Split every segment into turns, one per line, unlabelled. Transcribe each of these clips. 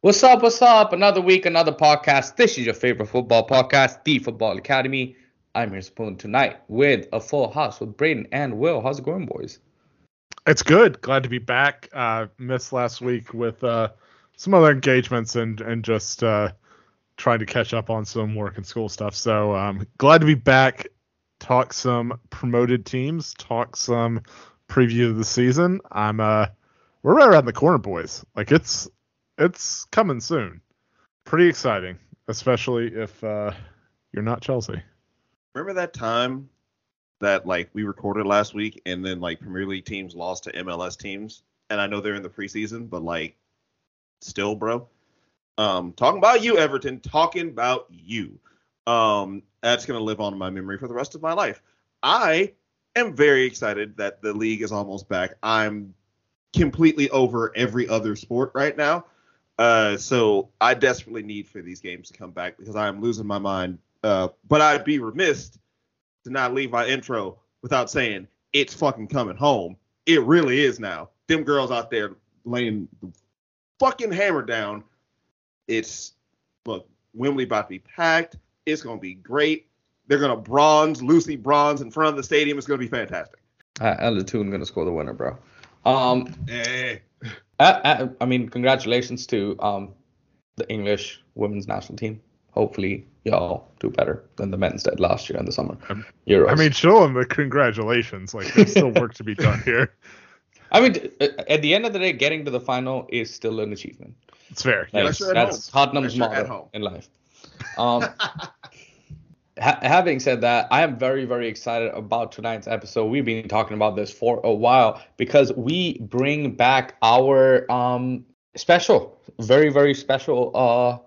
What's up? What's up? Another week, another podcast. This is your favorite football podcast, The Football Academy. I'm here spoon tonight with a full house with Braden and Will. How's it going, boys?
It's good. Glad to be back. Uh, missed last week with uh, some other engagements and and just uh, trying to catch up on some work and school stuff. So um, glad to be back. Talk some promoted teams. Talk some preview of the season. I'm uh, we're right around the corner, boys. Like it's it's coming soon. Pretty exciting, especially if uh, you're not Chelsea.
Remember that time that like we recorded last week and then like Premier League teams lost to MLS teams? And I know they're in the preseason, but like still, bro. Um, talking about you, Everton. Talking about you. Um, that's gonna live on in my memory for the rest of my life. I am very excited that the league is almost back. I'm completely over every other sport right now. Uh, so I desperately need for these games to come back because I am losing my mind. Uh, but I'd be remiss to not leave my intro without saying it's fucking coming home. It really is now. Them girls out there laying the fucking hammer down. It's look, Wembley about to be packed. It's gonna be great. They're gonna bronze, Lucy Bronze in front of the stadium. It's gonna be fantastic.
Uh, Ella Toone gonna score the winner, bro. Um,
Hey.
I, I, I mean, congratulations to um the English women's national team. Hopefully, y'all do better than the men's did last year in the summer
Um,
Euros.
I mean, show them the congratulations. Like there's still work to be done here.
I mean, at the end of the day, getting to the final is still an achievement.
It's fair.
Like,
Pressure at
that's Tottenham's
Pressure at
motto in life. Um, ha- having said that, I am very, very excited about tonight's episode. We've been talking about this for a while because we bring back our um, special, very, very special uh,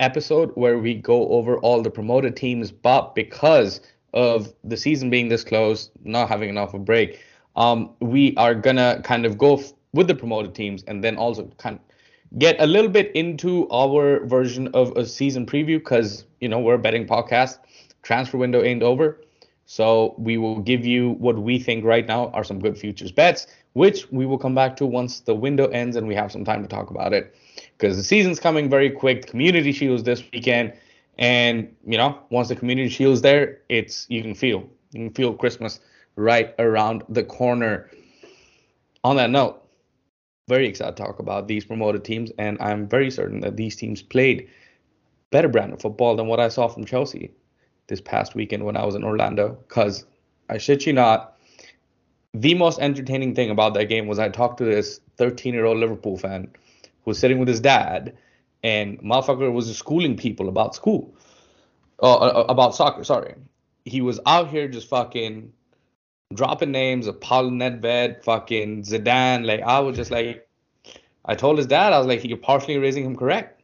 episode where we go over all the promoted teams. But because of the season being this close, not having enough of a break, um, we are gonna kind of go f- with the promoted teams and then also kind of get a little bit into our version of a season preview because you know we're a betting podcast. Transfer window ain't over, so we will give you what we think right now are some good futures bets, which we will come back to once the window ends and we have some time to talk about it. Because the season's coming very quick. Community shield's this weekend, and you know once the community shield's there, it's you can feel you can feel Christmas right around the corner. On that note, very excited to talk about these promoted teams, and I'm very certain that these teams played better brand of football than what I saw from Chelsea this past weekend when I was in Orlando. Because I shit you not, the most entertaining thing about that game was I talked to this 13 year old Liverpool fan who was sitting with his dad, and motherfucker was schooling people about school, uh, uh, about soccer. Sorry, he was out here just fucking dropping names of Paul Nedved, fucking Zidane. Like I was just like, I told his dad, I was like, you're partially raising him correct,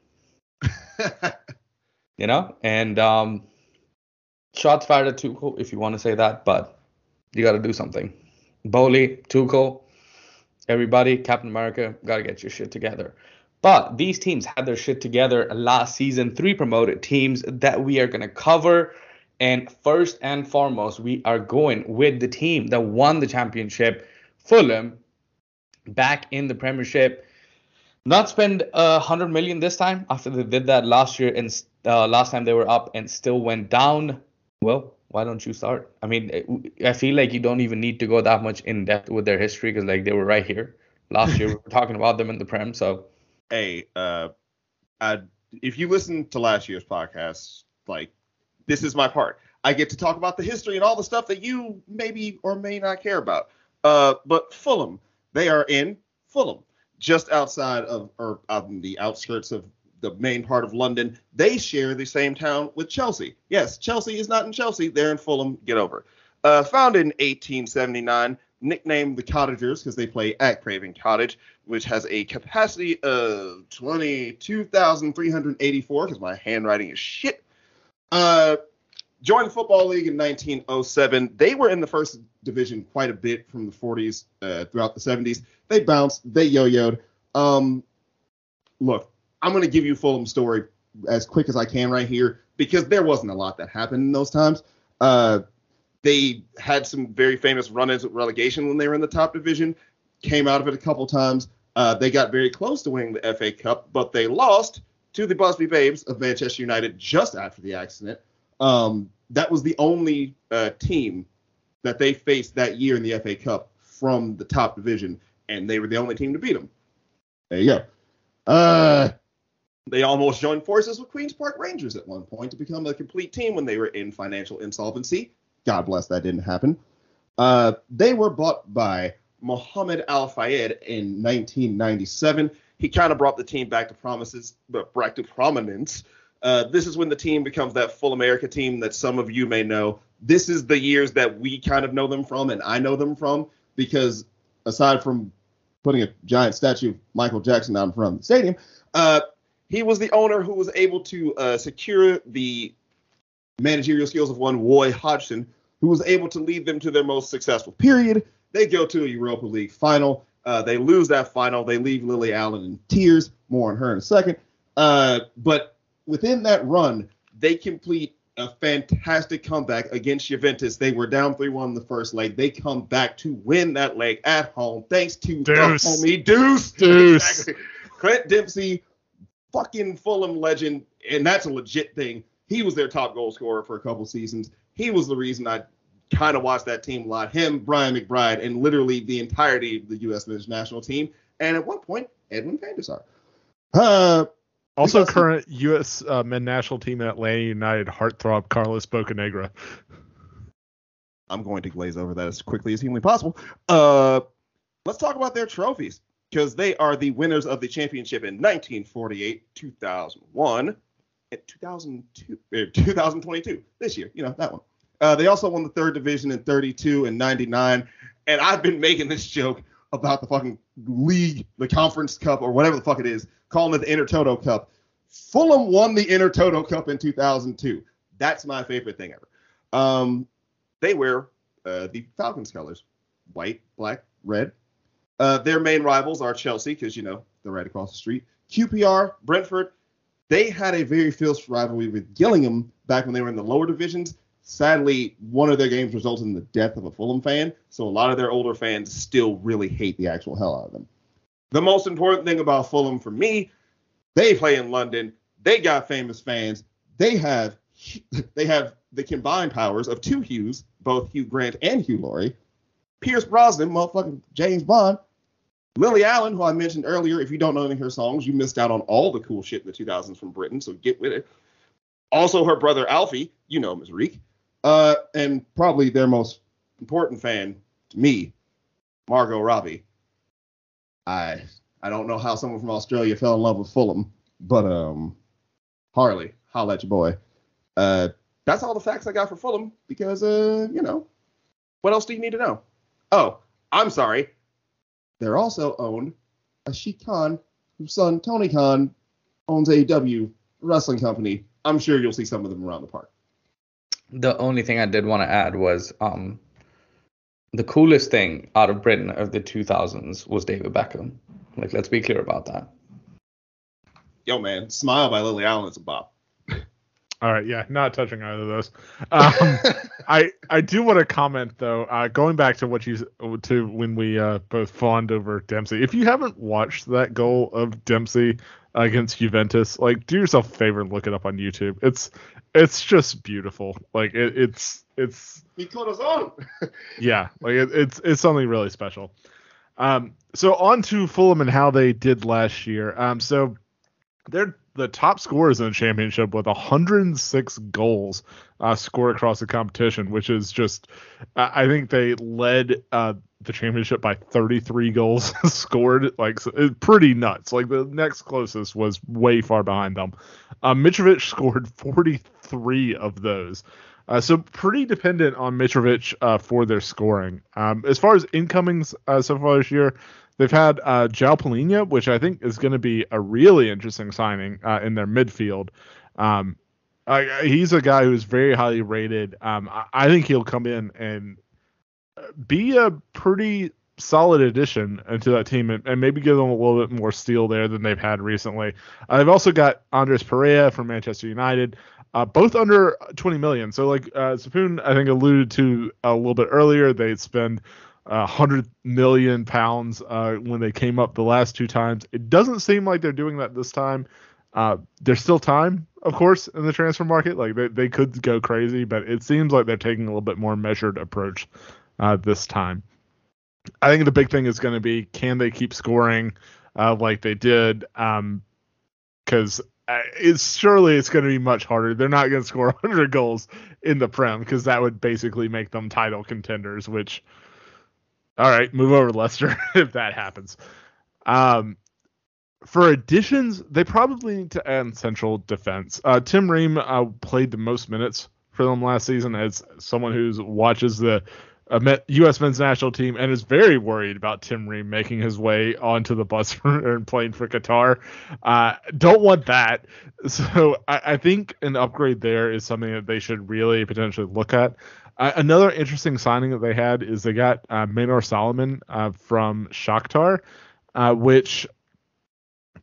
you know. And um, shots fired at Tuchel, if you want to say that, but you got to do something. Boehly, Tuchel, everybody, Captain America, got to get your shit together. But these teams had their shit together last season. Three promoted teams that we are going to cover. And first and foremost, we are going with the team that won the championship, Fulham, back in the Premiership. Not spend a hundred million this time after they did that last year and uh, last time they were up and still went down. Well, why don't you start? I mean, I feel like you don't even need to go that much in depth with their history because like they were right here last year. we were talking about them in the Prem, so
hey, uh, I, if you listen to last year's podcast, like this is my part. I get to talk about the history and all the stuff that you maybe or may not care about. Uh, but Fulham, they are in Fulham, just outside of or on the outskirts of the main part of London. They share the same town with Chelsea. Yes, Chelsea is not in Chelsea. They're in Fulham. Get over. it. Uh, founded in 1879, nicknamed the Cottagers because they play at Craven Cottage, which has a capacity of 22,384 because my handwriting is shit. Uh, joined the Football League in 1907. They were in the first division quite a bit from the 40s uh, throughout the 70s. They bounced, they yo-yoed. Um, look, I'm going to give you Fulham's story as quick as I can right here because there wasn't a lot that happened in those times. Uh, they had some very famous run-ins with relegation when they were in the top division. Came out of it a couple times. Uh, they got very close to winning the FA Cup, but they lost to the Busby Babes of Manchester United just after the accident. Um, that was the only uh, team that they faced that year in the FA Cup from the top division, and they were the only team to beat them. There you go. Uh, they almost joined forces with Queens Park Rangers at one point to become a complete team when they were in financial insolvency. God bless that didn't happen. Uh, they were bought by Mohammed Al Fayed in 1997. He kind of brought the team back to promises, but back to prominence. Uh, this is when the team becomes that Fulhamerica team that some of you may know. This is the years that we kind of know them from, and I know them from because aside from putting a giant statue of Michael Jackson out in front of the stadium, uh, he was the owner who was able to uh, secure the managerial skills of one Roy Hodgson, who was able to lead them to their most successful period. They go to a Europa League final. Uh, they lose that final. They leave Lily Allen in tears. More on her in a second. Uh, but within that run, they complete a fantastic comeback against Juventus. They were down 3 1 in the first leg. They come back to win that leg at home thanks to
Deuce.
homie Deuce.
Deuce.
Exactly. Clint Dempsey, fucking Fulham legend, and that's a legit thing. He was their top goal scorer for a couple seasons. He was the reason I kind of watched that team a lot. Him, Brian McBride, and literally the entirety of the U.S. men's national team. And at one point, Edwin van der Sar. Uh,
Also, current U.S. Uh, men national team at Atlanta United heartthrob Carlos Bocanegra.
I'm going to glaze over that as quickly as humanly possible. Uh, let's talk about their trophies because they are the winners of the championship in 1948, 2001, and 2002, er, 2022 this year. You know that one. Uh, they also won the third division in 32 and 99. And I've been making this joke about the fucking league, the conference cup, or whatever the fuck it is, calling it the Intertoto Cup. Fulham won the Intertoto Cup in 2002. That's my favorite thing ever. Um, they wear uh, the Falcons colors white, black, red. Uh, their main rivals are Chelsea, because, you know, they're right across the street. QPR, Brentford. They had a very fierce rivalry with Gillingham back when they were in the lower divisions. Sadly, one of their games resulted in the death of a Fulham fan, so a lot of their older fans still really hate the actual hell out of them. The most important thing about Fulham for me, they play in London. They got famous fans. They have they have the combined powers of two Hughes, both Hugh Grant and Hugh Laurie. Pierce Brosnan, motherfucking James Bond. Lily Allen, who I mentioned earlier, if you don't know any of her songs, you missed out on all the cool shit in the 2000s from Britain, so get with it. Also, her brother Alfie, you know Ms. Reek. Uh, and probably their most important fan to me, Margot Robbie. I I don't know how someone from Australia fell in love with Fulham, but um, Harley, holla at your boy. Uh, that's all the facts I got for Fulham because uh, you know, what else do you need to know? Oh, I'm sorry. They're also owned by Sheik Khan, whose son Tony Khan owns AEW wrestling company. I'm sure you'll see some of them around the park.
The only thing I did want to add was um, the coolest thing out of Britain of the 2000s was David Beckham. Like, let's be clear about that.
Yo, man, Smile by Lily Allen is a bop.
All right, yeah, not touching either of those. Um, I I do want to comment though, uh, going back to what you to when we uh, both fawned over Dempsey. If you haven't watched that goal of Dempsey against Juventus, like do yourself a favor and look it up on YouTube. It's it's just beautiful. Like it, it's it's
Mi corazón.
yeah, like it, it's it's something really special. Um, so on to Fulham and how they did last year. Um, so they're the top scorers in the championship with 106 goals uh, scored across the competition, which is just, I think they led uh, the championship by 33 goals scored. Like so pretty nuts. Like the next closest was way far behind them. Uh, Mitrovic scored 43 of those. Uh, so pretty dependent on Mitrovic uh, for their scoring. Um, as far as incomings uh, so far this year, they've had uh, João Palhinha, which I think is going to be a really interesting signing uh, in their midfield. Um, I, he's a guy who's very highly rated. Um, I, I think he'll come in and be a pretty solid addition into that team and, and maybe give them a little bit more steel there than they've had recently. Uh, they've also got Andreas Pereira from Manchester United. uh, both under 20 million. So like uh, Sapoon, I think alluded to a little bit earlier, they spend uh, 100 million pounds uh, when they came up the last two times. It doesn't seem like they're doing that this time. Uh, there's still time, of course, in the transfer market. Like they, they could go crazy, but it seems like they're taking a little bit more measured approach uh, this time. I think the big thing is going to be can they keep scoring uh, like they did? Because um, uh, it's surely it's going to be much harder. They're not going to score 100 goals in the Prem because that would basically make them title contenders. Which, all right, move over Leicester if that happens. Um, for additions, they probably need to add central defense. Uh, Tim Ream uh, played the most minutes for them last season as someone who watches the a U.S. men's national team and is very worried about Tim Ream making his way onto the bus and playing for Qatar. Uh, don't want that. So I, I, think an upgrade there is something that they should really potentially look at. Uh, another interesting signing that they had is they got uh, Manor Solomon uh, from Shakhtar, uh, which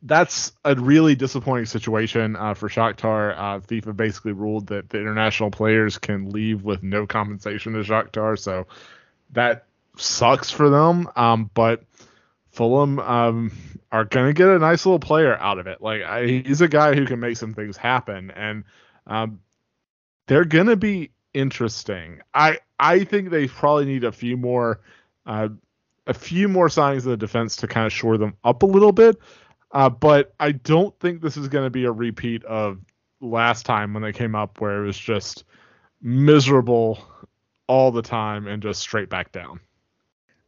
that's a really disappointing situation uh, for Shakhtar. Uh, FIFA basically ruled that the international players can leave with no compensation to Shakhtar, so that sucks for them. Um, but Fulham um, are going to get a nice little player out of it. Like I, he's a guy who can make some things happen, and um, they're going to be interesting. I I think they probably need a few more. Uh, a few more signings of the defense to kind of shore them up a little bit. Uh, but I don't think this is going to be a repeat of last time when they came up, where it was just miserable all the time and just straight back down.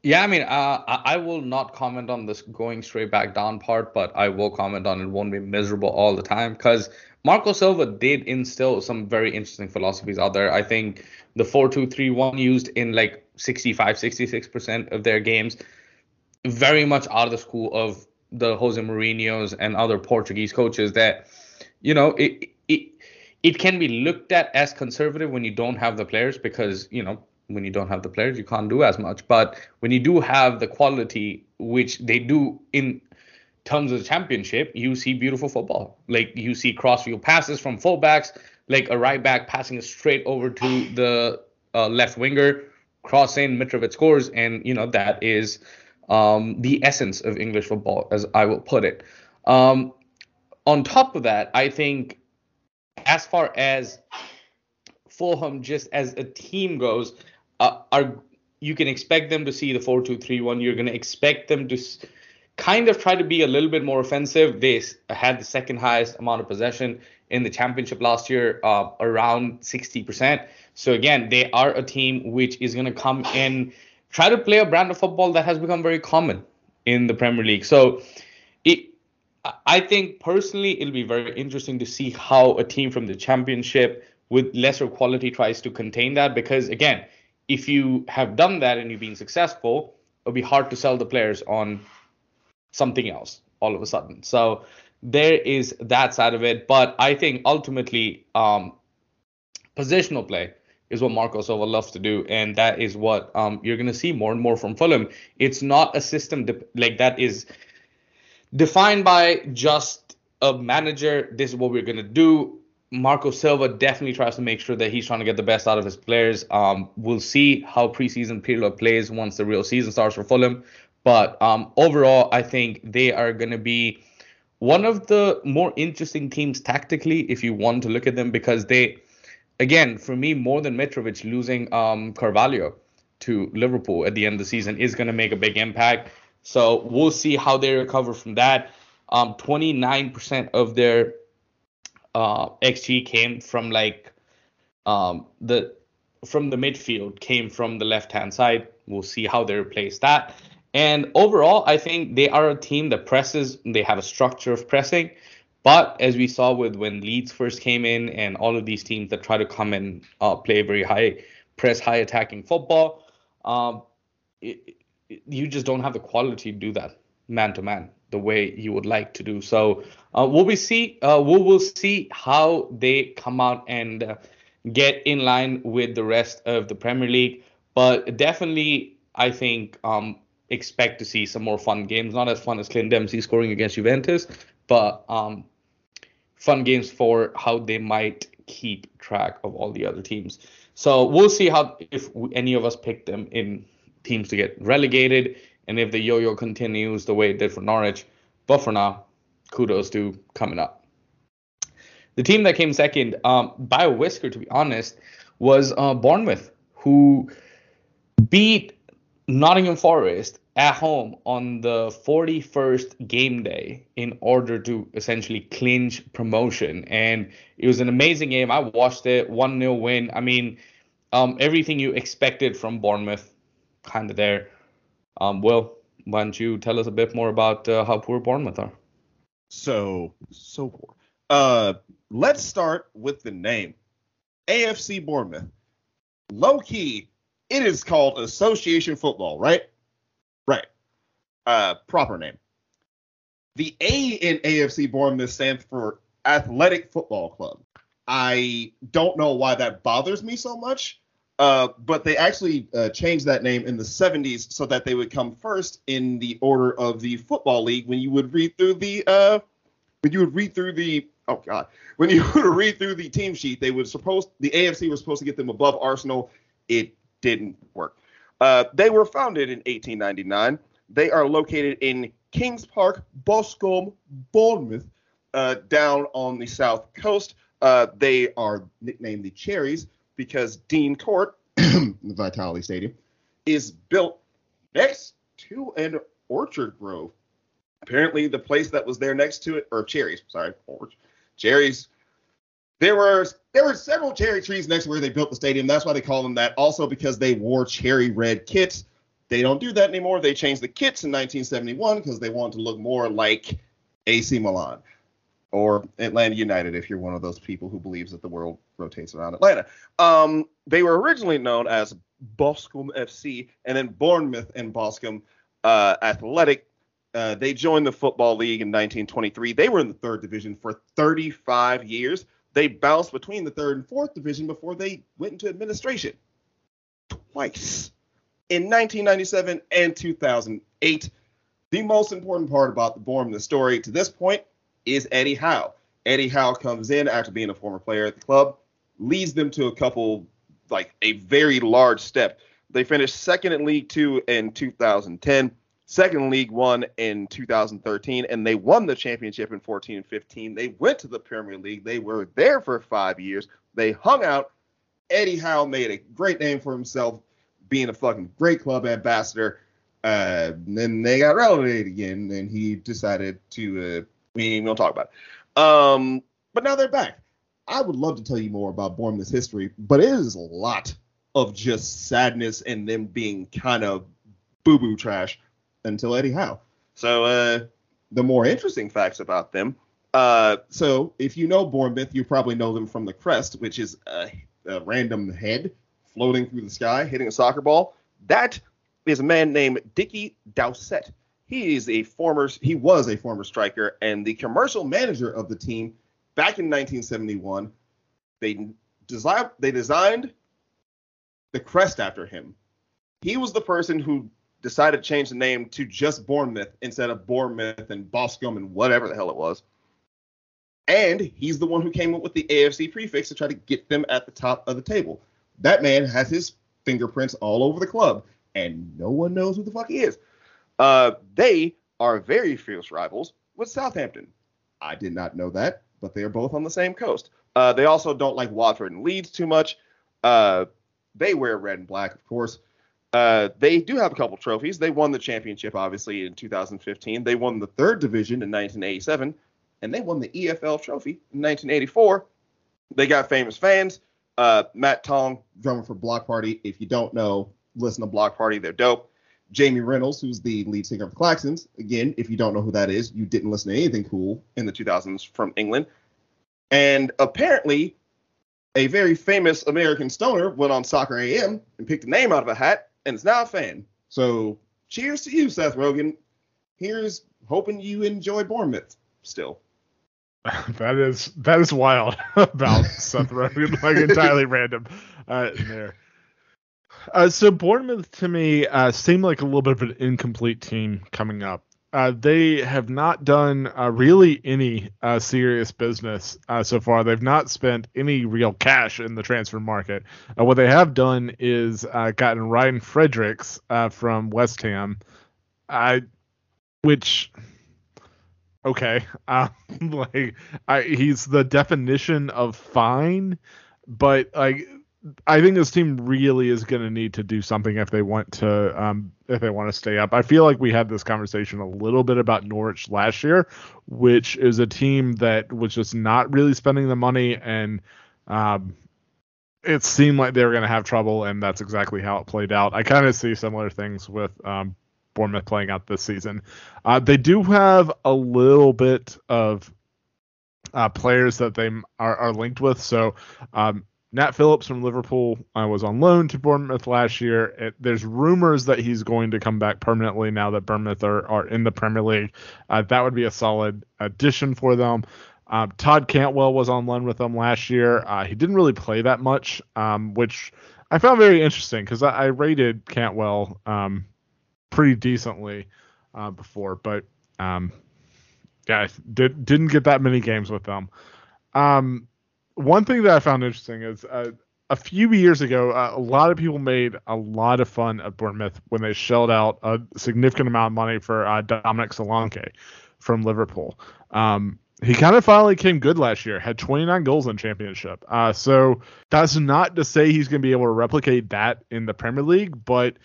Yeah, I mean, uh, I will not comment on this going straight back down part, but I will comment on it won't be miserable all the time because Marco Silva did instill some very interesting philosophies out there. I think the 4 2 3 1 used in like 65, 66% of their games, very much out of the school of the Jose Mourinho's and other Portuguese coaches that you know it it it can be looked at as conservative when you don't have the players because you know when you don't have the players you can't do as much but when you do have the quality which they do in terms of the championship you see beautiful football like you see crossfield passes from fullbacks like a right back passing straight over to the uh, left winger crossing Mitrovic scores and you know that is um, the essence of English football, as I will put it. Um, on top of that, I think as far as Fulham just as a team goes, uh, are you can expect them to see the 4-2-3-1. You're going to expect them to kind of try to be a little bit more offensive. They had the second highest amount of possession in the championship last year, uh, around 60%. So again, they are a team which is going to come in try to play a brand of football that has become very common in the Premier League. So it I think personally it'll be very interesting to see how a team from the championship with lesser quality tries to contain that because again, if you have done that and you've been successful, it'll be hard to sell the players on something else all of a sudden. So there is that side of it, but I think ultimately um, positional play is what Marco Silva loves to do, and that is what um, you're going to see more and more from Fulham. It's not a system de- like that is defined by just a manager. This is what we're going to do. Marco Silva definitely tries to make sure that he's trying to get the best out of his players. Um, we'll see how preseason Pirlo plays once the real season starts for Fulham. But um, overall, I think they are going to be one of the more interesting teams tactically if you want to look at them because they again, for me, more than Mitrovic losing um, Carvalho to Liverpool at the end of the season is going to make a big impact. So we'll see how they recover from that. Um, 29% of their uh, XG came from like um, the from the midfield, came from the left hand side. We'll see how they replace that. And overall, I think they are a team that presses. They have a structure of pressing. But as we saw with when Leeds first came in and all of these teams that try to come and uh, play very high press, high attacking football, um, it, it, you just don't have the quality to do that man to man the way you would like to do. So uh, will we see? Uh, we will see how they come out and uh, get in line with the rest of the Premier League. But definitely, I think um, expect to see some more fun games. Not as fun as Clint Dempsey scoring against Juventus, but um, fun games for how they might keep track of all the other teams. So we'll see how if any of us pick them in teams to get relegated and if the yo-yo continues the way it did for Norwich. But for now, kudos to coming up. The team that came second, um, by a whisker to be honest, was uh, Bournemouth, who beat Nottingham Forest at home on the 41st game day in order to essentially clinch promotion. And it was an amazing game. I watched it, 1 0 win. I mean, um, everything you expected from Bournemouth, kind of there. Um, Will, why don't you tell us a bit more about uh, how poor Bournemouth are?
So, so poor. Uh, let's start with the name AFC Bournemouth. Low key, it is called Association Football, right? Right. Uh, proper name. The A in AFC Bournemouth stands for Athletic Football Club. I don't know why that bothers me so much, uh, but they actually uh, changed that name in the 70s so that they would come first in the order of the football league when you would read through the uh, when you would read through the oh god when you would read through the team sheet they would supposed the AFC was supposed to get them above Arsenal. It didn't work. Uh, they were founded in 1899. They are located in Kings Park, Boscombe, Bournemouth, uh, down on the south coast. Uh, they are nicknamed the Cherries because Dean Court, the Vitality Stadium, is built next to an orchard grove. Apparently, the place that was there next to it, or cherries, sorry, orange, cherries. There were there were several cherry trees next to where they built the stadium. That's why they call them that. Also because they wore cherry red kits. They don't do that anymore. They changed the kits in 1971 because they want to look more like AC Milan or Atlanta United if you're one of those people who believes that the world rotates around Atlanta. Um, they were originally known as Boscombe FC and then Bournemouth and Boscombe uh, Athletic. Uh, they joined the Football League in 1923. They were in the third division for 35 years. They bounced between the third and fourth division before they went into administration twice in 1997 and 2008. The most important part about the Bournemouth story to this point is Eddie Howe. Eddie Howe comes in after being a former player at the club, leads them to a couple, like a very large step. They finished second in League Two in 2010, second League One in 2013, and they won the championship in 14 and 15. They went to the Premier League. They were there for five years. They hung out. Eddie Howe made a great name for himself, being a fucking great club ambassador. Uh, then they got relegated again, and he decided to uh, we gonna talk about it. Um, but now they're back. I would love to tell you more about Bournemouth's history, but it is a lot of just sadness and them being kind of boo boo trash until Eddie Howe. So uh, the more interesting facts about them. Uh, so if you know Bournemouth, you probably know them from the crest, which is a, a random head floating through the sky, hitting a soccer ball. That is a man named Dickie Dowsett. He is a former, he was a former striker and the commercial manager of the team back in 1971. They designed, they designed the crest after him. He was the person who decided to change the name to just Bournemouth instead of Bournemouth and Boscombe and whatever the hell it was. And he's the one who came up with the AFC prefix to try to get them at the top of the table. That man has his fingerprints all over the club, and no one knows who the fuck he is. Uh, they are very fierce rivals with Southampton. I did not know that, but they are both on the same coast. Uh, they also don't like Watford and Leeds too much. Uh, they wear red and black, of course. Uh, they do have a couple trophies. They won the championship, obviously, in 2015. They won the third division in 1987, and they won the EFL trophy in 1984. They got famous fans. Uh, Matt Tong, drummer for Bloc Party. If you don't know, listen to Bloc Party. They're dope. Jamie Reynolds, who's the lead singer of the Klaxons. Again, if you don't know who that is, you didn't listen to anything cool in the 2000s from England. And apparently, a very famous American stoner went on Soccer AM and picked a name out of a hat and is now a fan. So, cheers to you, Seth Rogen. Here's hoping you enjoy Bournemouth still.
that is that is wild about Seth Rogen, like entirely random uh, there. Uh, so Bournemouth to me uh, seemed like a little bit of an incomplete team coming up. Uh, they have not done uh, really any uh, serious business uh, so far. They've not spent any real cash in the transfer market. Uh, what they have done is uh, gotten Ryan Fredericks from West Ham, which okay, like I, he's the definition of fine, but like I think this team really is going to need to do something if they want to um, if they want to stay up. I feel like we had this conversation a little bit about Norwich last year, which is a team that was just not really spending the money and um, it seemed like they were going to have trouble, and that's exactly how it played out. I kind of see similar things with um, Bournemouth playing out this season. Uh, they do have a little bit of uh, players that they are, are linked with. So um, Nat Phillips from Liverpool I was on loan to Bournemouth last year. It, there's rumors that he's going to come back permanently now that Bournemouth are, are in the Premier League. Uh, that would be a solid addition for them. Um, Todd Cantwell was on loan with them last year. Uh, he didn't really play that much, um, which I found very interesting because I, I, rated Cantwell um, pretty decently uh, before, but um, yeah, did, didn't get that many games with them. Um, one thing that I found interesting is uh, a few years ago, uh, a lot of people made a lot of fun of Bournemouth when they shelled out a significant amount of money for uh, Dominic Solanke from Liverpool. Um, he kind of finally came good last year, had 29 goals in championship. Uh, so that's not to say he's going to be able to replicate that in the Premier League, but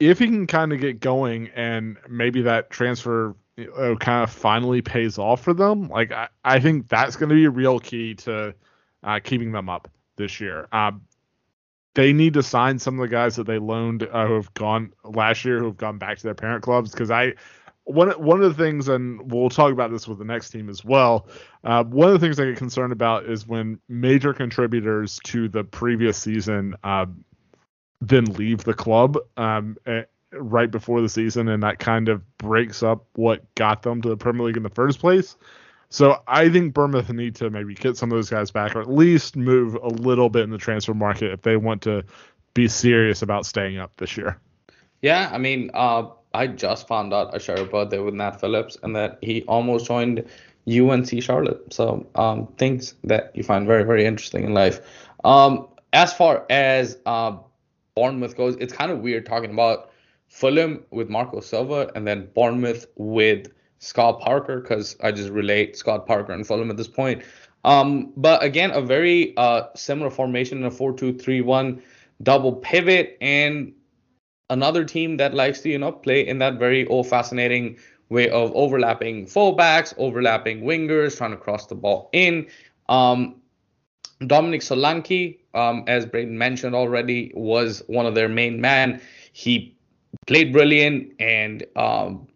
if he can kind of get going and maybe that transfer uh, kind of finally pays off for them, like I, I think that's going to be a real key to uh, keeping them up this year. Um, they need to sign some of the guys that they loaned uh, who have gone last year, who have gone back to their parent clubs. Because I, one one of the things, and we'll talk about this with the next team as well. Uh, one of the things I get concerned about is when major contributors to the previous season uh, then leave the club. Um, right before the season, and that kind of breaks up what got them to the Premier League in the first place. So I think Bournemouth need to maybe get some of those guys back, or at least move a little bit in the transfer market if they want to be serious about staying up this year.
Yeah, I mean, uh, I just found out a share about birthday with Nat Phillips, and that he almost joined UNC Charlotte. So um, things that you find very, very interesting in life. Um, as far as uh, Bournemouth goes, it's kind of weird talking about Fulham with Marco Silva, and then Bournemouth with Scott Parker, because I just relate Scott Parker and Fulham at this point. Um, but again, a very uh, similar formation in a 4 2 3 1 double pivot, and another team that likes to, you know, play in that very old fascinating way of overlapping fullbacks, overlapping wingers, trying to cross the ball in. Um, Dominic Solanke, um, as Braden mentioned already, was one of their main men. He played brilliant, and um,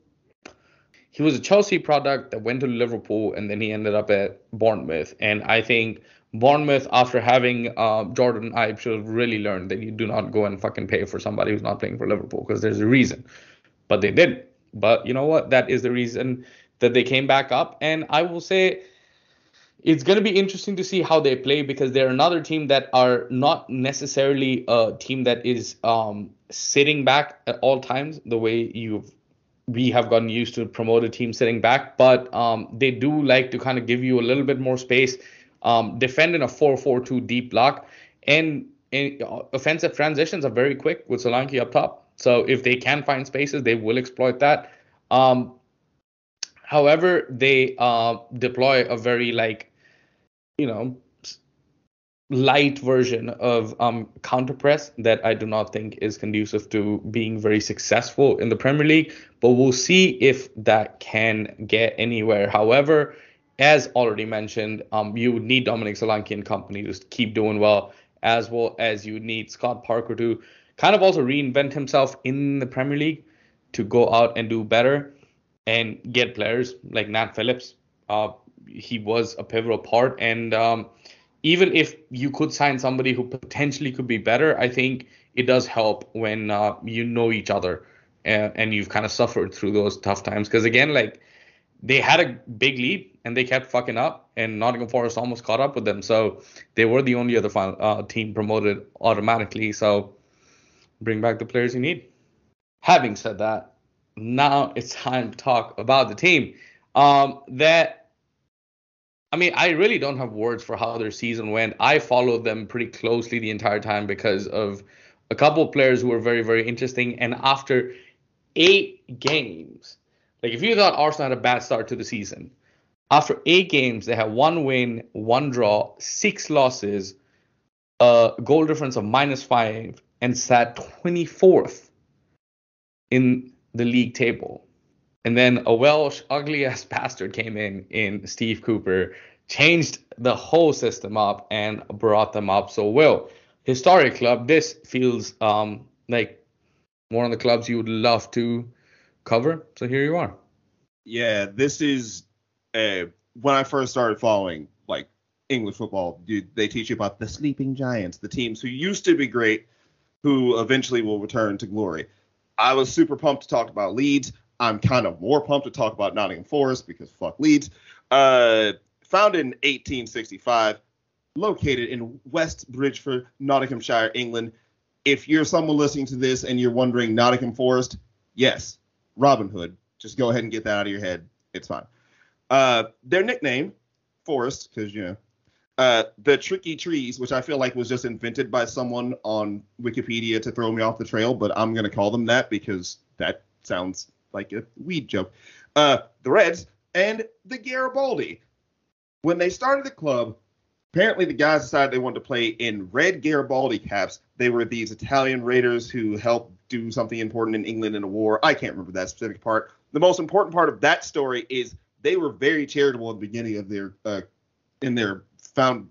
he was a Chelsea product that went to Liverpool, and then he ended up at Bournemouth. And I think Bournemouth, after having uh, Jordan Ibe, should really learned that you do not go and fucking pay for somebody who's not playing for Liverpool because there's a reason. But they did. But you know what? That is the reason that they came back up. And I will say it's going to be interesting to see how they play because they're another team that are not necessarily a team that is um, sitting back at all times the way you've we have gotten used to promote a team sitting back, but um, they do like to kind of give you a little bit more space, um, defend in a 4-4-2 deep block, and, and uh, offensive transitions are very quick with Solanke up top. So if they can find spaces, they will exploit that. Um, however, they uh, deploy a very like, you know, light version of um, counter press that I do not think is conducive to being very successful in the Premier League. But we'll see if that can get anywhere. However, as already mentioned, um, you would need Dominic Solanke and company to keep doing well, as well as you need Scott Parker to kind of also reinvent himself in the Premier League to go out and do better and get players like Nat Phillips. Uh, he was a pivotal part and. Um, even if you could sign somebody who potentially could be better, I think it does help when uh, you know each other and, and you've kind of suffered through those tough times. Because again, like they had a big lead and they kept fucking up, and Nottingham Forest almost caught up with them. So they were the only other final, uh, team promoted automatically. So bring back the players you need. Having said that, now it's time to talk about the team. Um, that I mean, I really don't have words for how their season went. I followed them pretty closely the entire time because of a couple of players who were very, very interesting. And after eight games, like if you thought Arsenal had a bad start to the season, after eight games, they had one win, one draw, six losses, a goal difference of minus five, and sat 24th in the league table. And then a Welsh ugly ass bastard came in in Steve Cooper, changed the whole system up and brought them up so well. Historic club, this feels um like one of the clubs you would love to cover. So here you are.
Yeah, this is uh, when I first started following like English football. they teach you about the sleeping giants, the teams who used to be great, who eventually will return to glory. I was super pumped to talk about Leeds. I'm kind of more pumped to talk about Nottingham Forest because fuck Leeds. Uh, founded in 1865, located in West Bridgford, Nottinghamshire, England. If you're someone listening to this and you're wondering Nottingham Forest, yes, Robin Hood. Just go ahead and get that out of your head. It's fine. Uh, their nickname, Forest, because you know, uh, the tricky trees, which I feel like was just invented by someone on Wikipedia to throw me off the trail, but I'm gonna call them that because that sounds like a weed joke. Uh, the Reds and the Garibaldi. When they started the club, apparently the guys decided they wanted to play in red Garibaldi caps. They were these Italian raiders who helped do something important in England in a war. I can't remember that specific part. The most important part of that story is they were very charitable at the beginning of their uh, in their found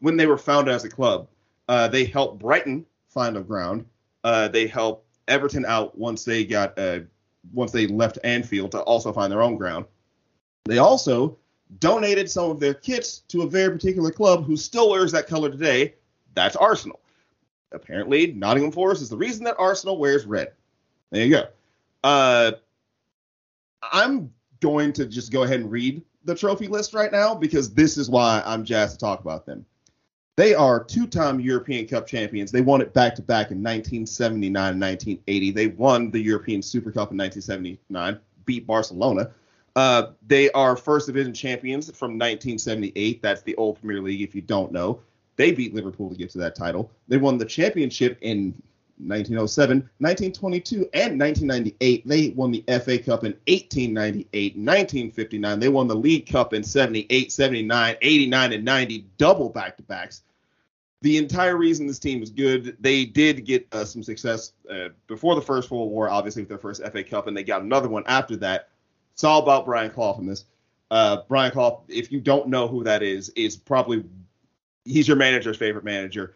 when they were founded as a club. Uh, they helped Brighton find a ground. Uh, they helped Everton out once they got uh, once they left Anfield to also find their own ground. They also donated some of their kits to a very particular club who still wears that color today. That's Arsenal. Apparently, Nottingham Forest is the reason that Arsenal wears red. There you go. Uh, I'm going to just go ahead and read the trophy list right now because this is why I'm jazzed to talk about them. They are two-time European Cup champions. They won it back-to-back in 1979 and 1980. They won the European Super Cup in 1979, beat Barcelona. Uh, they are first division champions from 1978. That's the old Premier League, if you don't know. They beat Liverpool to get to that title. They won the championship in 1907, 1922, and 1998. They won the FA Cup in 1898, 1959. They won the League Cup in 78, 79, 89, and 90, double back to backs. The entire reason this team is good, they did get uh, some success uh, before the First World War, obviously, with their first FA Cup, and they got another one after that. It's all about Brian Clough in this. Uh, Brian Clough, if you don't know who that is, is probably he's your manager's favorite manager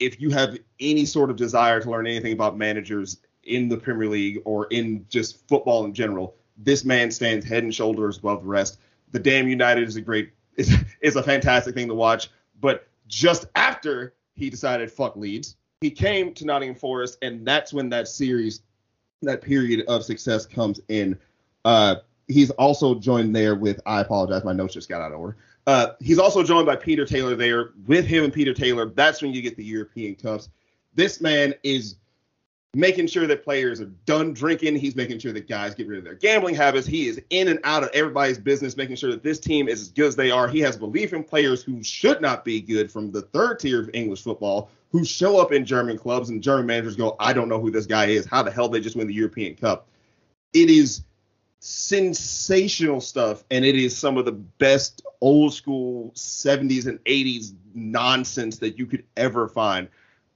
if you have any sort of desire to learn anything about managers in the Premier League or in just football in general, this man stands head and shoulders above the rest. The Damned United is a great is, is a fantastic thing to watch. But just after he decided fuck Leeds, he came to Nottingham Forest, and that's when that series, that period of success comes in. Uh, he's also joined there with I apologize, my notes just got out of order. Uh, he's also joined by Peter Taylor there. With him and Peter Taylor, that's when you get the European Cups. This man is making sure that players are done drinking. He's making sure that guys get rid of their gambling habits. He is in and out of everybody's business, making sure that this team is as good as they are. He has belief in players who should not be good from the third tier of English football, who show up in German clubs and German managers go, I don't know who this guy is. How the hell they just win the European Cup? It is sensational stuff, and it is some of the best old school 70s and 80s nonsense that you could ever find.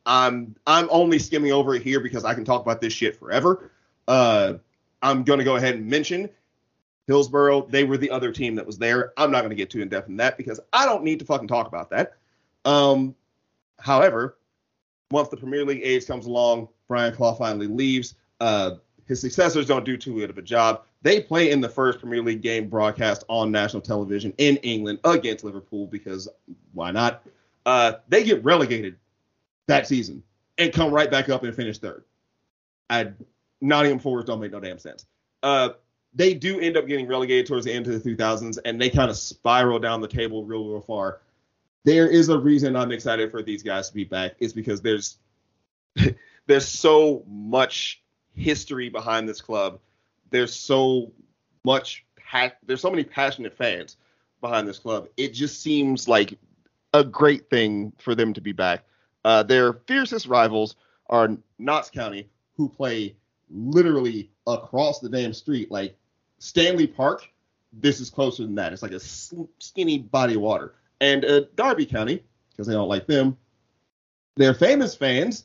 I'm I'm only skimming over it here because I can talk about this shit forever. Uh, I'm gonna go ahead and mention Hillsborough. They were the other team that was there. I'm not gonna get too in depth in that because I don't need to fucking talk about that. Um, however, once the Premier League age comes along, Brian Clough finally leaves. Uh, his successors don't do too good of a job. They play in the first Premier League game broadcast on national television in England against Liverpool because why not? Uh, they get relegated that season and come right back up and finish third. I, Nottingham Forest don't make no damn sense. Uh, they do end up getting relegated towards the end of the 2000s, and they kind of spiral down the table real, real far. There is a reason I'm excited for these guys to be back. Is because there's there's so much history behind this club. There's so much there's so many passionate fans behind this club. It just seems like a great thing for them to be back. Uh, their fiercest rivals are Notts County, who play literally across the damn street. Like Stanley Park, this is closer than that. It's like a skinny body of water. And uh, Derby County, because they don't like them, their famous fans,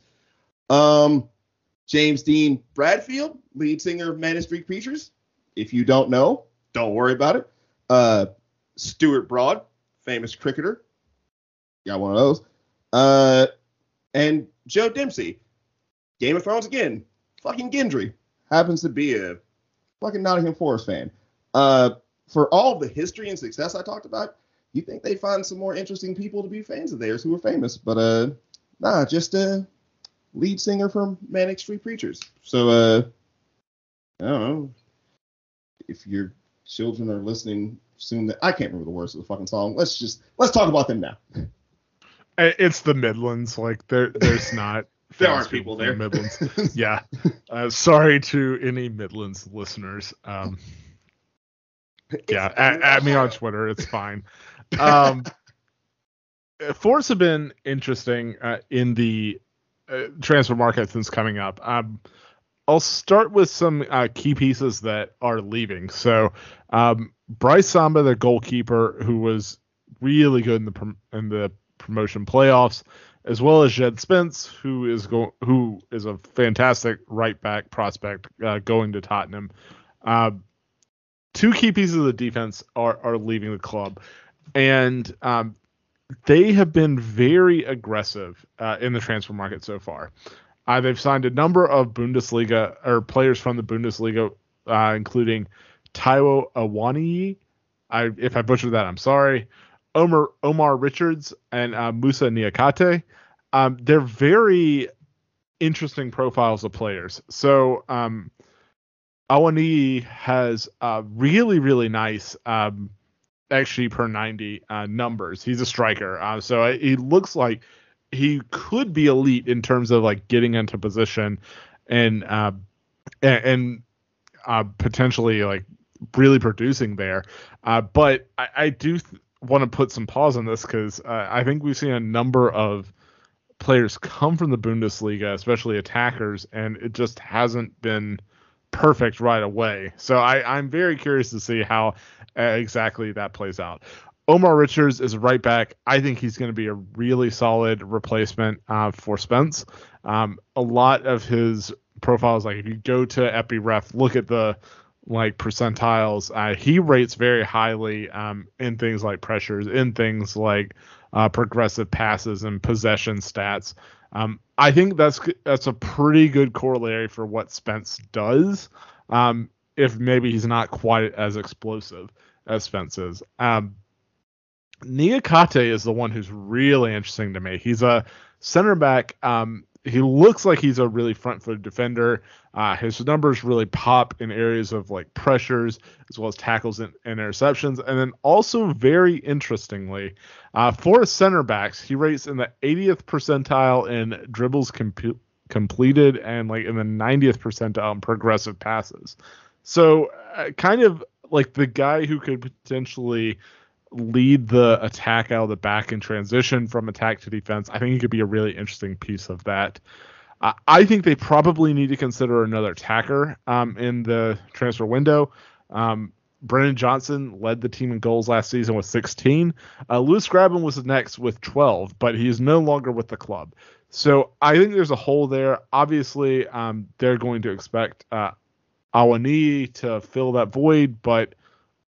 um, James Dean Bradfield, lead singer of Manic Street Preachers. If you don't know, don't worry about it. Uh, Stuart Broad, famous cricketer, got one of those. Uh, and Joe Dempsie, Game of Thrones again, fucking Gendry, happens to be a fucking Nottingham Forest fan. Uh, for all the history and success I talked about, you think they find some more interesting people to be fans of theirs who are famous, but uh, nah, just a lead singer from Manic Street Preachers. So uh, I don't know if your children are listening soon. That I can't remember the words of the fucking song. Let's just let's talk about them now.
It's the Midlands. Like there, there's not.
there aren't people there.
The Midlands. yeah. Uh, sorry to any Midlands listeners. Um, yeah, at, at, me on Twitter. It's fine. Um, Forest have been interesting uh, in the uh, transfer market since coming up. Um, I'll start with some uh, key pieces that are leaving. So, um, Brice Samba, the goalkeeper, who was really good in the prom- in the promotion playoffs, as well as Djed Spence, who is go- who is a fantastic right back prospect uh, going to Tottenham. Uh, two key pieces of the defense are are leaving the club, and um, they have been very aggressive uh, in the transfer market so far. Uh, they've signed a number of Bundesliga or players from the Bundesliga, uh, including Taiwo Awoniyi. I, if I butchered that, I'm sorry. Omar Omar Richards and uh, Moussa Niakhaté. Um, they're very interesting profiles of players. So um, Awani has uh, really really nice um, XG per 90 uh, numbers. He's a striker, uh, so he looks like he could be elite in terms of like getting into position and uh, and, uh, potentially like really producing there. Uh, but I, I do th- want to put some pause on this because uh, I think we've seen a number of players come from the Bundesliga, especially attackers, and it just hasn't been perfect right away. So I, I'm very curious to see how exactly that plays out. Omar Richards is right back. I think he's going to be a really solid replacement uh, for Spence. Um, a lot of his profiles, like if you go to FBref, look at the like percentiles, uh, he rates very highly um, in things like pressures, in things like uh, progressive passes and possession stats. Um, I think that's that's a pretty good corollary for what Spence does. Um, if maybe he's not quite as explosive as Spence is. Um, Niakhaté is the one who's really interesting to me. He's a center back. Um, he looks like he's a really front-footed defender. Uh, his numbers really pop in areas of like pressures as well as tackles and, and interceptions. And then also very interestingly, uh, for center backs, he rates in the 80th percentile in dribbles comp- completed and like in the 90th percentile in progressive passes. So uh, kind of like the guy who could potentially lead the attack out of the back in transition from attack to defense. I think he could be a really interesting piece of that. Uh, I think they probably need to consider another attacker um, in the transfer window. Um, Brennan Johnson led the team in goals last season with 16. Uh, Lewis Grabban was next with 12, but he is no longer with the club. So I think there's a hole there. Obviously, um, they're going to expect uh, Awani to fill that void, but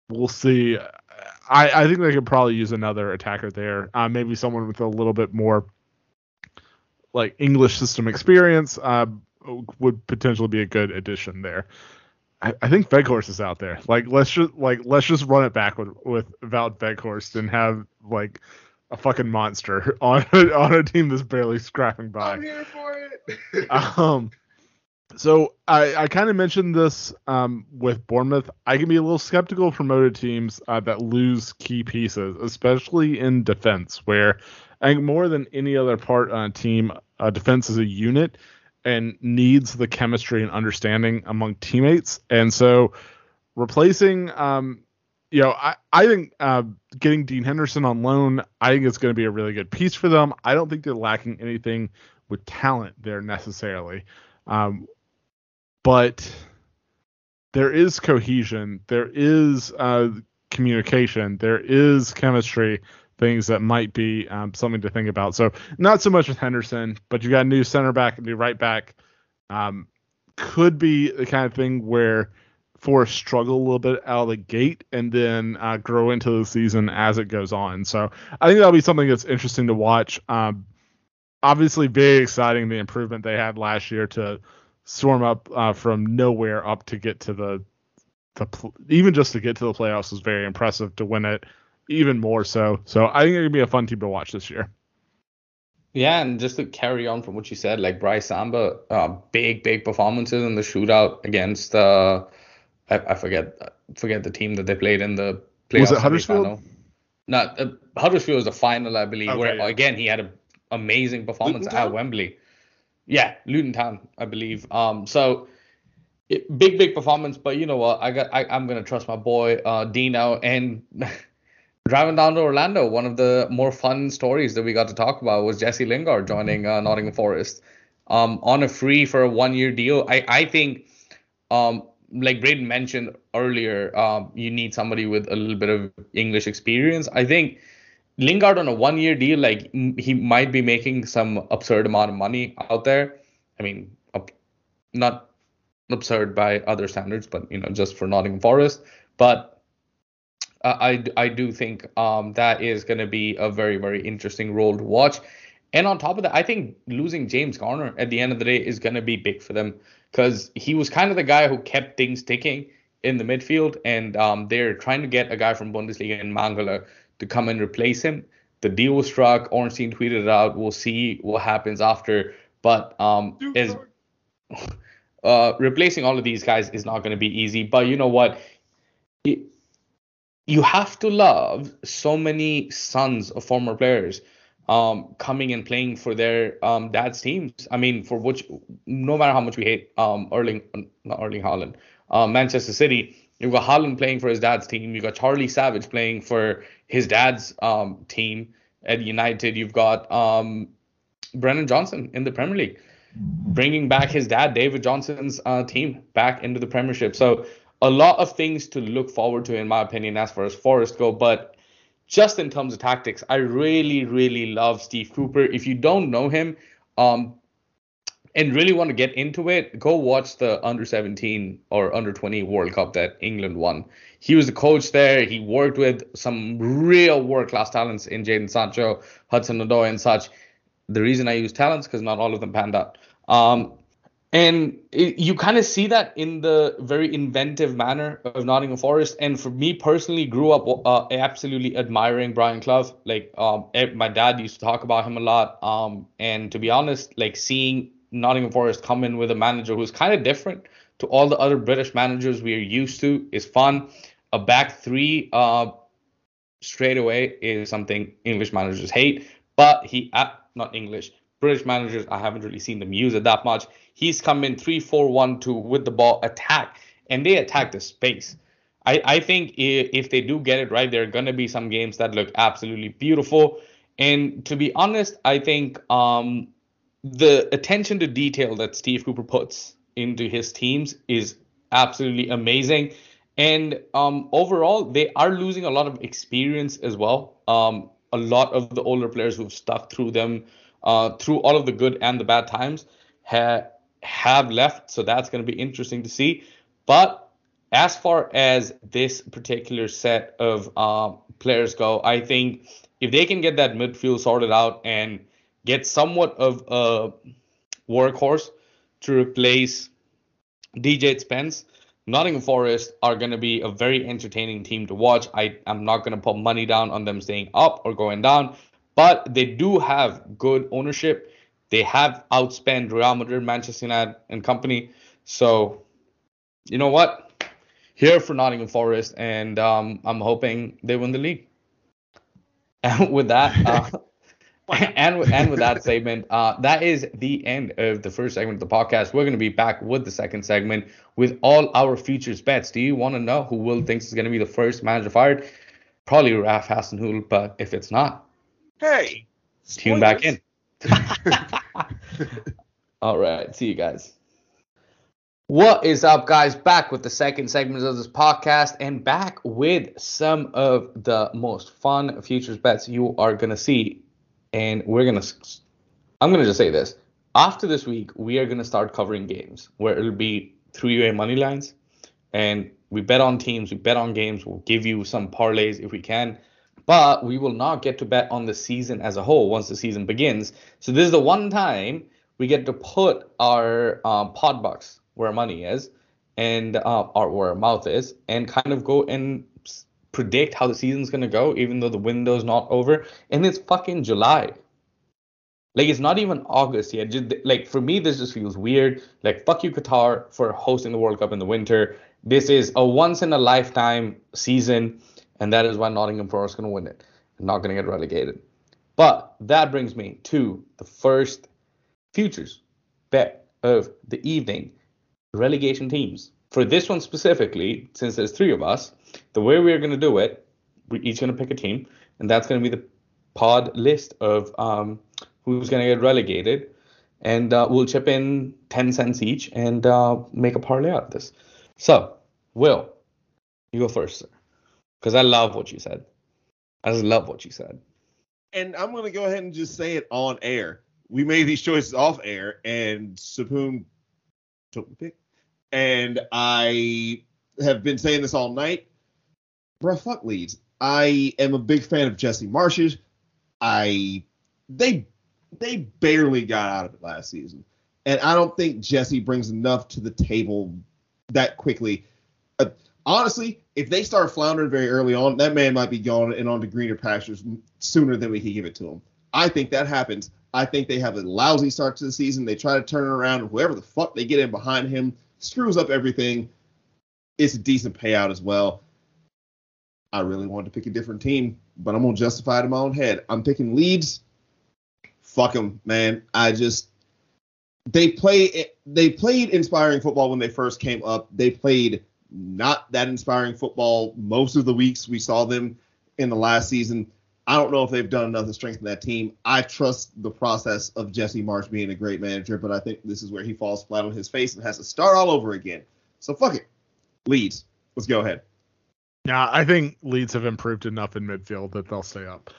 we'll see. I, I think they could probably use another attacker there. Uh, maybe someone with a little bit more like English system experience uh, would potentially be a good addition there. I, I think Weghorst is out there. Like let's just like let's just run it back with with Wout Weghorst and have like a fucking monster on on a team that's barely scrapping by.
I'm here for it.
um, so I, I kind of mentioned this um, with Bournemouth. I can be a little skeptical of promoted teams uh, that lose key pieces, especially in defense, where I think more than any other part on a team, uh, defense is a unit, and needs the chemistry and understanding among teammates. And so replacing, um, you know, I, I think uh, getting Dean Henderson on loan, I think it's going to be a really good piece for them. I don't think they're lacking anything with talent there necessarily. Um, but there is cohesion, there is uh, communication, there is chemistry, things that might be um, something to think about. So not so much with Henderson, but you got a new center back, a new right back. Um, could be the kind of thing where Forest struggle a little bit out of the gate and then uh, grow into the season as it goes on. So I think that'll be something that's interesting to watch. Um, obviously, very exciting the improvement they had last year to storm up uh, from nowhere up to get to the the even just to get to the playoffs was very impressive. To win it, even more so. So I think it could be a fun team to watch this year.
Yeah, and just to carry on from what you said, like Brice Samba, uh, big big performances in the shootout against uh, I, I forget forget the team that they played in the
playoffs. Was it Huddersfield?
No, uh, Huddersfield was the final, I believe. Okay, where yeah. again he had an amazing performance at Wembley. Yeah, Luton Town, I believe. Um, so it, big big performance, but you know what? I got I, I'm gonna trust my boy uh, Dino and. driving down to Orlando, one of the more fun stories that we got to talk about was Jesse Lingard joining uh, Nottingham Forest um, on a free for a one year deal. I, I think, um, like Braden mentioned earlier, um, you need somebody with a little bit of English experience. I think Lingard on a one year deal, like he might be making some absurd amount of money out there. I mean, not absurd by other standards, but you know, just for Nottingham Forest. But uh, I, I do think um, that is going to be a very, very interesting role to watch. And on top of that, I think losing James Garner at the end of the day is going to be big for them because he was kind of the guy who kept things ticking in the midfield. And um, they're trying to get a guy from Bundesliga in Mangala to come and replace him. The deal was struck. Ornstein tweeted it out. We'll see what happens after. But um, is uh, replacing all of these guys is not going to be easy. But you know what? It, you have to love so many sons of former players um, coming and playing for their um, dad's teams. I mean, for which, no matter how much we hate um, Erling, not Erling Haaland, uh, Manchester City, you've got Haaland playing for his dad's team. You've got Charlie Savage playing for his dad's um, team at United. You've got um, Brennan Johnson in the Premier League, bringing back his dad, David Johnson's uh, team, back into the Premiership. So a lot of things to look forward to, in my opinion, as far as Forest go. But just in terms of tactics, I really, really love Steve Cooper. If you don't know him, um, and really want to get into it, go watch the under 17 or under 20 World Cup that England won. He was the coach there. He worked with some real world class talents in Jadon Sancho, Hudson Odoi, and such. The reason I use talents because not all of them panned out. Um, and it, you kind of see that in the very inventive manner of Nottingham Forest. And for me personally, grew up uh, absolutely admiring Brian Clough. Like um, my dad used to talk about him a lot. Um, and to be honest, like seeing Nottingham Forest come in with a manager who's kind of different to all the other British managers we are used to is fun. A back three uh, straight away is something English managers hate. But he, uh, not English, British managers, I haven't really seen them use it that much. He's come in 3 4 1 2 with the ball attack, and they attack the space. I, I think if, if they do get it right, there are going to be some games that look absolutely beautiful. And to be honest, I think um, the attention to detail that Steve Cooper puts into his teams is absolutely amazing. And um, overall, they are losing a lot of experience as well. Um, a lot of the older players who've stuck through them, uh, through all of the good and the bad times, ha- have left. So that's going to be interesting to see. But as far as this particular set of uh, players go, I think if they can get that midfield sorted out and get somewhat of a workhorse to replace DJ Spence, Nottingham Forest are going to be a very entertaining team to watch. I am not going to put money down on them staying up or going down, but they do have good ownership. They have outspent Real Madrid, Manchester United, and company. So, you know what? Here for Nottingham Forest, and um, I'm hoping they win the league. And with that, uh, and with, and with that statement, uh, that is the end of the first segment of the podcast. We're going to be back with the second segment with all our futures bets. Do you want to know who Will thinks is going to be the first manager fired? Probably Ralph Hasenhüttl, but if it's not,
Hey,
tune back in. all right, see you guys. What is up, guys? Back with the second segment of this podcast and back with some of the most fun futures bets you are going to see. And we're to, I'm to just say this. After this week, we are to start covering games where it'll be three way money lines. And we bet on teams, we bet on games, we'll give you some parlays if we can. But we will not get to bet on the season as a whole once the season begins. So this is the one time we get to put our um, pod bucks where our money is and uh, or where our mouth is and kind of go and predict how the season's going to go even though the window's not over and it's fucking july. Like it's not even august yet. Just, like for me this just feels weird. Like fuck you qatar for hosting the world cup in the winter. This is a once in a lifetime season and that is why nottingham forest is going to win it and not going to get relegated. But that brings me to the first futures bet of the evening. Relegation teams. For this one specifically, since there's three of us, the way we're going to do it, we're each going to pick a team, and that's going to be the pod list of um, who's going to get relegated. And uh, we'll chip in 10 cents each and uh, make a parlay out of this. So, Will, you go first, sir. Because I love what you said. I just love what you said.
and I'm gonna go ahead and just say it on air. We made these choices off air, and Sapoon took the pick. And I have been saying this all night. Bruh, fuck Leeds. I am a big fan of Jesse Marsch's. I they they barely got out of it last season, and I don't think Jesse brings enough to the table that quickly. Uh, honestly, if they start floundering very early on, that man might be gone and on to greener pastures sooner than we can give it to him. I think that happens. I think they have a lousy start to the season. They try to turn it around, and whoever the fuck they get in behind him screws up everything. It's a decent payout as well. I really wanted to pick a different team, but I'm gonna justify it in my own head. I'm picking Leeds. Fuck them, man. I just they play they played inspiring football when they first came up. They played not that inspiring football most of the weeks we saw them in the last season. I don't know if they've done enough to strengthen that team. I trust the process of Jesse Marsch being a great manager, but I think this is where he falls flat on his face and has to start all over again. So fuck it. Leeds. Let's go ahead.
Yeah, I think Leeds have improved enough in midfield that they'll stay up.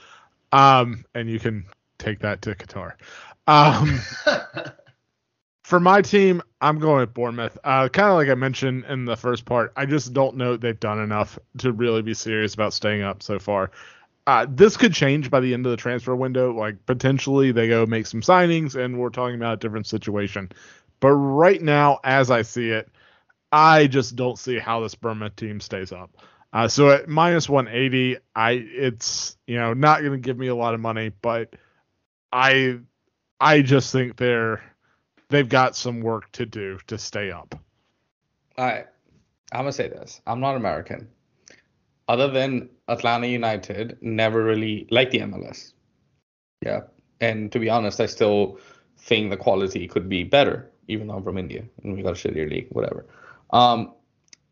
Um, and you can take that to Qatar. Um, for my team, I'm going with Bournemouth. Uh, kind of like I mentioned in the first part, I just don't know they've done enough to really be serious about staying up so far. Uh, this could change by the end of the transfer window. Like potentially they go make some signings, and we're talking about a different situation. But right now, as I see it, I just don't see how this Bournemouth team stays up. Uh, so at minus 180, I it's you know not going to give me a lot of money, but I I just think they're they've got some work to do to stay up.
All right. I'm to say this. I'm not American. Other than Atlanta United, never really liked the MLS. Yeah. And to be honest, I still think the quality could be better, even though I'm from India and we got a shittier league, whatever. Um,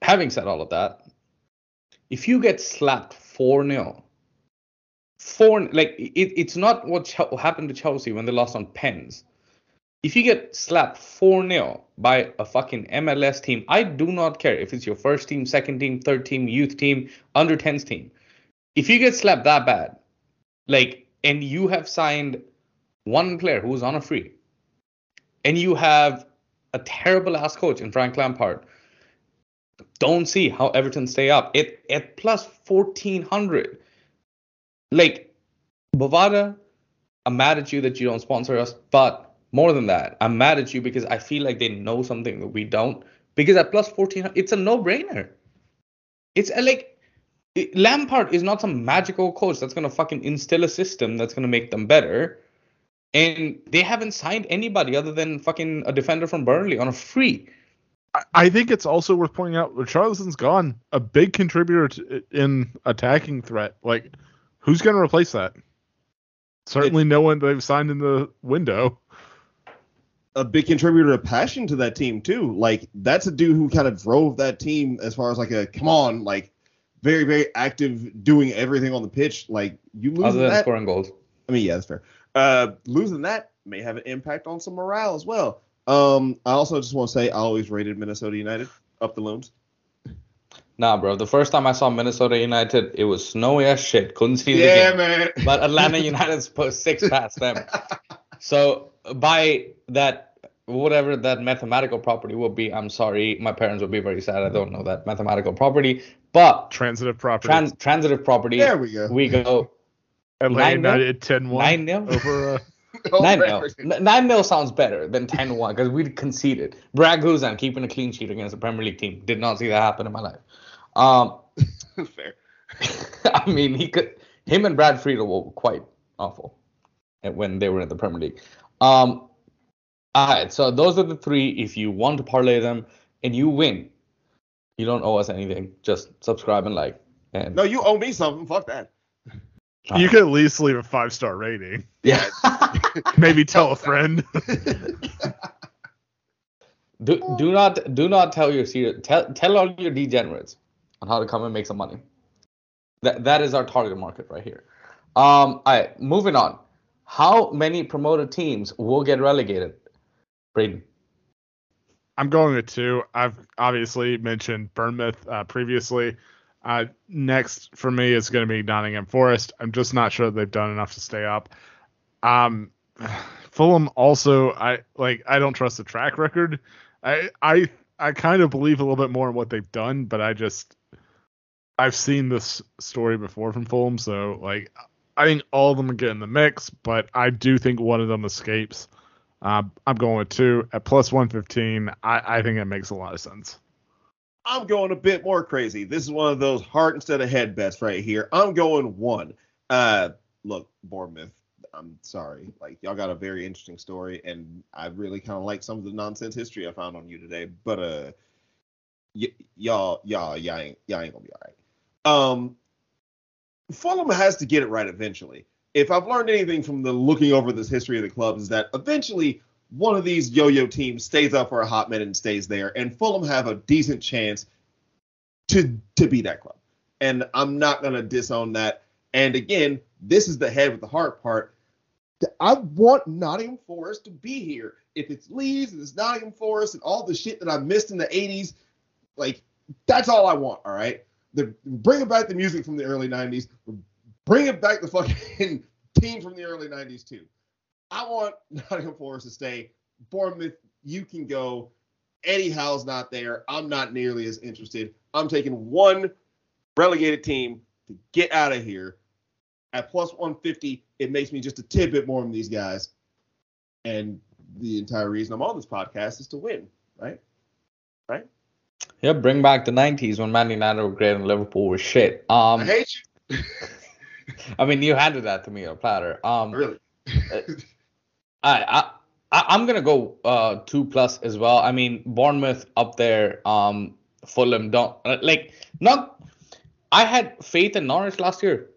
having said all of that, if you get slapped 4 0, four like it, it's not what Ch- happened to Chelsea when they lost on pens. If you get slapped 4 0 by a fucking MLS team, I do not care if it's your first team, second team, third team, youth team, under 10s team. If you get slapped that bad, like, and you have signed one player who's on a free, and you have a terrible ass coach in Frank Lampard, don't see how Everton stay up. It at plus 1400. Like, Bovada, I'm mad at you that you don't sponsor us, but more than that, I'm mad at you because I feel like they know something that we don't. Because at plus 14, it's a no-brainer. It's a, like it- Lampard is not some magical coach that's gonna fucking instill a system that's gonna make them better. And they haven't signed anybody other than fucking a defender from Burnley on a free.
I, I think it's also worth pointing out Richarlison's gone, a big contributor to, in attacking threat. Like, who's going to replace that? certainly no one they've signed in the window.
a big contributor of passion to that team too. Like that's a dude who kind of drove that team as far as like a come on, like very very active, doing everything on the pitch. Like you
Other
losing
than
that,
scoring goals.
I mean yeah, that's fair. Uh, losing that may have an impact on some morale as well. Um, I also just want to say I always rated Minnesota United up the Loons.
Nah, bro. The first time I saw Minnesota United, it was snowy as shit. Couldn't see the game.
man.
But Atlanta United's put six past them. So by that, whatever that mathematical property will be, I'm sorry, my parents will be very sad. I don't know that mathematical property, but
Transitive property.
trans- transitive property.
There we go.
We go
Atlanta? United 10 1
nine
over. Uh,
Nine nil. Nine nil sounds better than 10-1 because we conceded. Brad Guzan keeping a clean sheet against a Premier League team. Did not see that happen in my life. Um,
Fair.
I mean, he could. Him and Brad Friedel were quite awful when they were in the Premier League. Um, all right, so those are the three. If you want to parlay them and you win, you don't owe us anything. Just subscribe and like. And
No, you owe me something. Fuck that.
You could at least leave a five star rating.
yeah.
Maybe tell a friend.
do do not do not tell your tell tell all your degenerates on how to come and make some money. That that is our target market right here. Um, all right, moving on. How many promoted teams will get relegated? Braden.
I'm going with two. I've obviously mentioned Bournemouth uh, previously. Uh, next for me is going to be Nottingham Forest. I'm just not sure they've done enough to stay up. Um, Fulham also, I like. I don't trust the track record. I I I kind of believe a little bit more in what they've done, but I just I've seen this story before from Fulham, so like I think all of them get in the mix, but I do think one of them escapes. Uh, I'm going with two at plus 115. I, I think it makes a lot of sense.
I'm going a bit more crazy. This is one of those heart instead of head bets right here. I'm going one. Uh, look, Bournemouth. I'm sorry. Like y'all got a very interesting story, and I really kind of like some of the nonsense history I found on you today. But uh, y- y'all, y'all, y'all ain't, y'all ain't gonna be all right. Um, Fulham has to get it right eventually. If I've learned anything from the looking over this history of the clubs, is that eventually one of these yo-yo teams stays up for a hot minute and stays there, and Fulham have a decent chance to to be that club. And I'm not gonna disown that. And again, this is the head with the heart part. I want Nottingham Forest to be here. If it's Leeds and it's Nottingham Forest and all the shit that I missed in the 80s, like that's all I want. All right, the bring back the music from the early 90s. Bring it back the fucking team from the early 90s too. I want Nottingham Forest to stay. Bournemouth, you can go. Eddie Howe's not there. I'm not nearly as interested. I'm taking one relegated team to get out of here. At plus 150, it makes me just a tidbit more than these guys. And the entire reason I'm on this podcast is to win, right? Right?
Yeah, bring back the '90s when Man United were great and Liverpool were shit. Um,
I hate you.
I mean, you handed that to me on a platter. Um,
Really?
I, I, I'm gonna go uh two plus as well. I mean, Bournemouth up there. Um, Fulham don't uh, like not. I had faith in Norwich last year.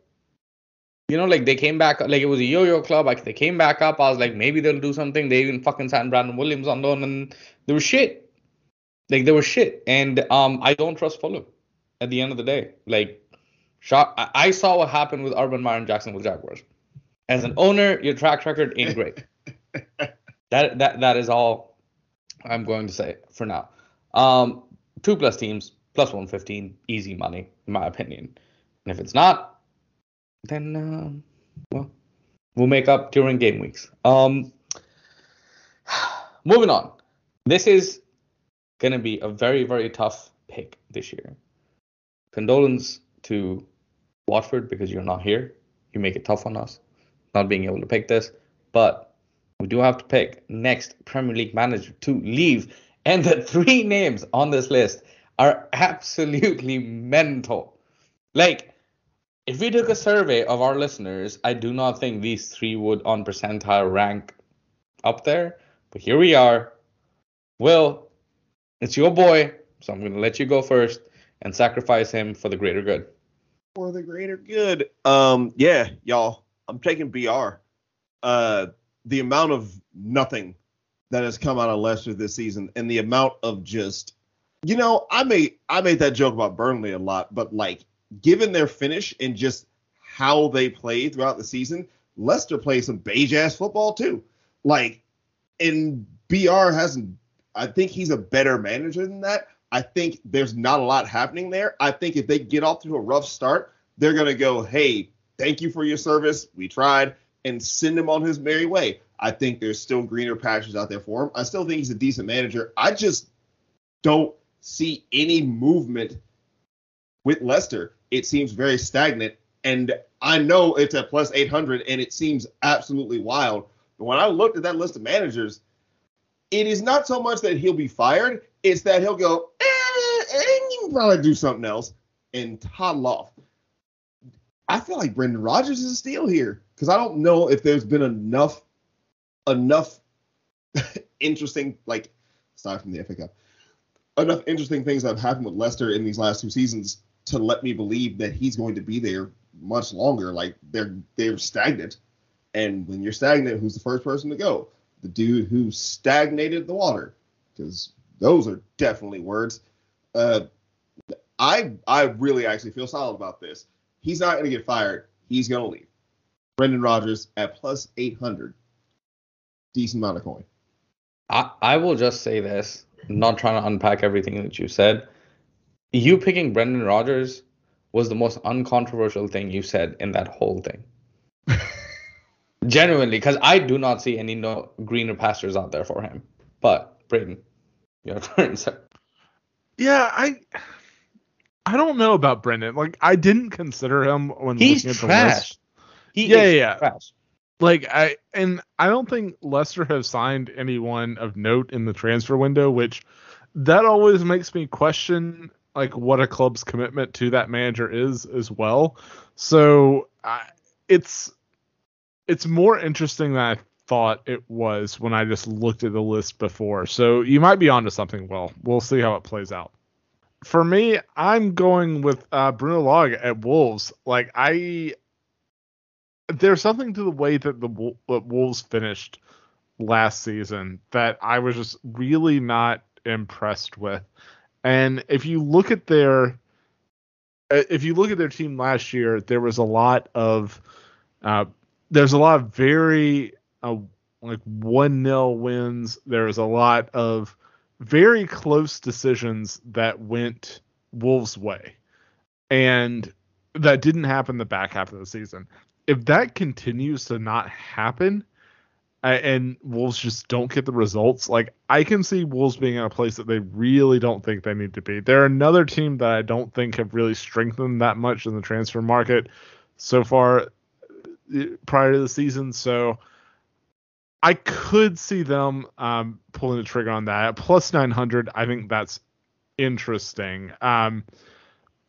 You know, like they came back, like it was a yo-yo club. Like they came back up. I was like, maybe they'll do something. They even fucking signed Brandon Williams on loan, and they were shit. Like they were shit, and um, I don't trust Fulham. At the end of the day, like, shot. I, I saw what happened with Urban Meyer and Jacksonville Jaguars. As an owner, your track record ain't great. that that that is all I'm going to say for now. Um, two plus teams plus 115, easy money in my opinion. And if it's not, then um, well, we'll make up during game weeks. Um, moving on. This is gonna be a very very tough pick this year. Condolence to Watford because you're not here. You make it tough on us not being able to pick this, but we do have to pick next Premier League manager to leave. And the three names on this list are absolutely mental. Like, if we took a survey of our listeners, I do not think these three would on percentile rank up there. But here we are. Will, it's your boy, so I'm going to let you go first and sacrifice him for the greater good.
For the greater good. Um, yeah, y'all. I'm taking BR. uh, the amount of nothing that has come out of Leicester this season, and the amount of just, you know, I made I made that joke about Burnley a lot, but like given their finish and just how they played throughout the season, Leicester plays some beige ass football too. Like, and BR hasn't. I think he's a better manager than that. I think there's not a lot happening there. I think if they get off to a rough start, they're gonna go, "Hey, thank you for your service. We tried," and send him on his merry way. I think there's still greener pastures out there for him. I still think he's a decent manager. I just don't see any movement with Leicester. It seems very stagnant, and I know it's at plus 800, and it seems absolutely wild. But when I looked at that list of managers, it is not so much that he'll be fired; it's that he'll go, eh, eh, you can probably do something else and toddle off. I feel like Brendan Rodgers is a steal here because I don't know if there's been enough enough interesting like aside from the FA Cup, enough interesting things that have happened with Leicester in these last two seasons to let me believe that he's going to be there much longer. Like they're they're stagnant, and when you're stagnant, who's the first person to go? The dude who stagnated the water, because those are definitely words. Uh, I I really actually feel solid about this. He's not going to get fired. He's going to leave. Brendan Rodgers at plus 800. Decent amount of coin.
I, I will just say this, not trying to unpack everything that you said. You picking Brendan Rodgers was the most uncontroversial thing you said in that whole thing. Genuinely, because I do not see any no greener pastures out there for him. But Braden, your turn, sir.
Yeah, I I don't know about Brendan. Like I didn't consider him when
He's
looking at the
trash.
list.
He
Yeah,
is
yeah, yeah.
trash.
Like I and I don't think Leicester have signed anyone of note in the transfer window, which that always makes me question like what a club's commitment to that manager is as well. So I, it's it's more interesting than I thought it was when I just looked at the list before. So you might be onto something. Well, we'll see how it plays out. For me, I'm going with uh, Bruno Lage at Wolves. Like I there's something to the way that the that Wolves finished last season that I was just really not impressed with. And if you look at their uh, if you look at their team last year, there was a lot of uh, there's a lot of very uh, like one nil wins. There was a lot of very close decisions that went Wolves' way, and that didn't happen the back half of the season if that continues to not happen and Wolves just don't get the results, like I can see Wolves being in a place that they really don't think they need to be. They're another team that I don't think have really strengthened that much in the transfer market so far uh, prior to the season. So I could see them um, pulling the trigger on that. Plus 900, I think that's interesting. Um,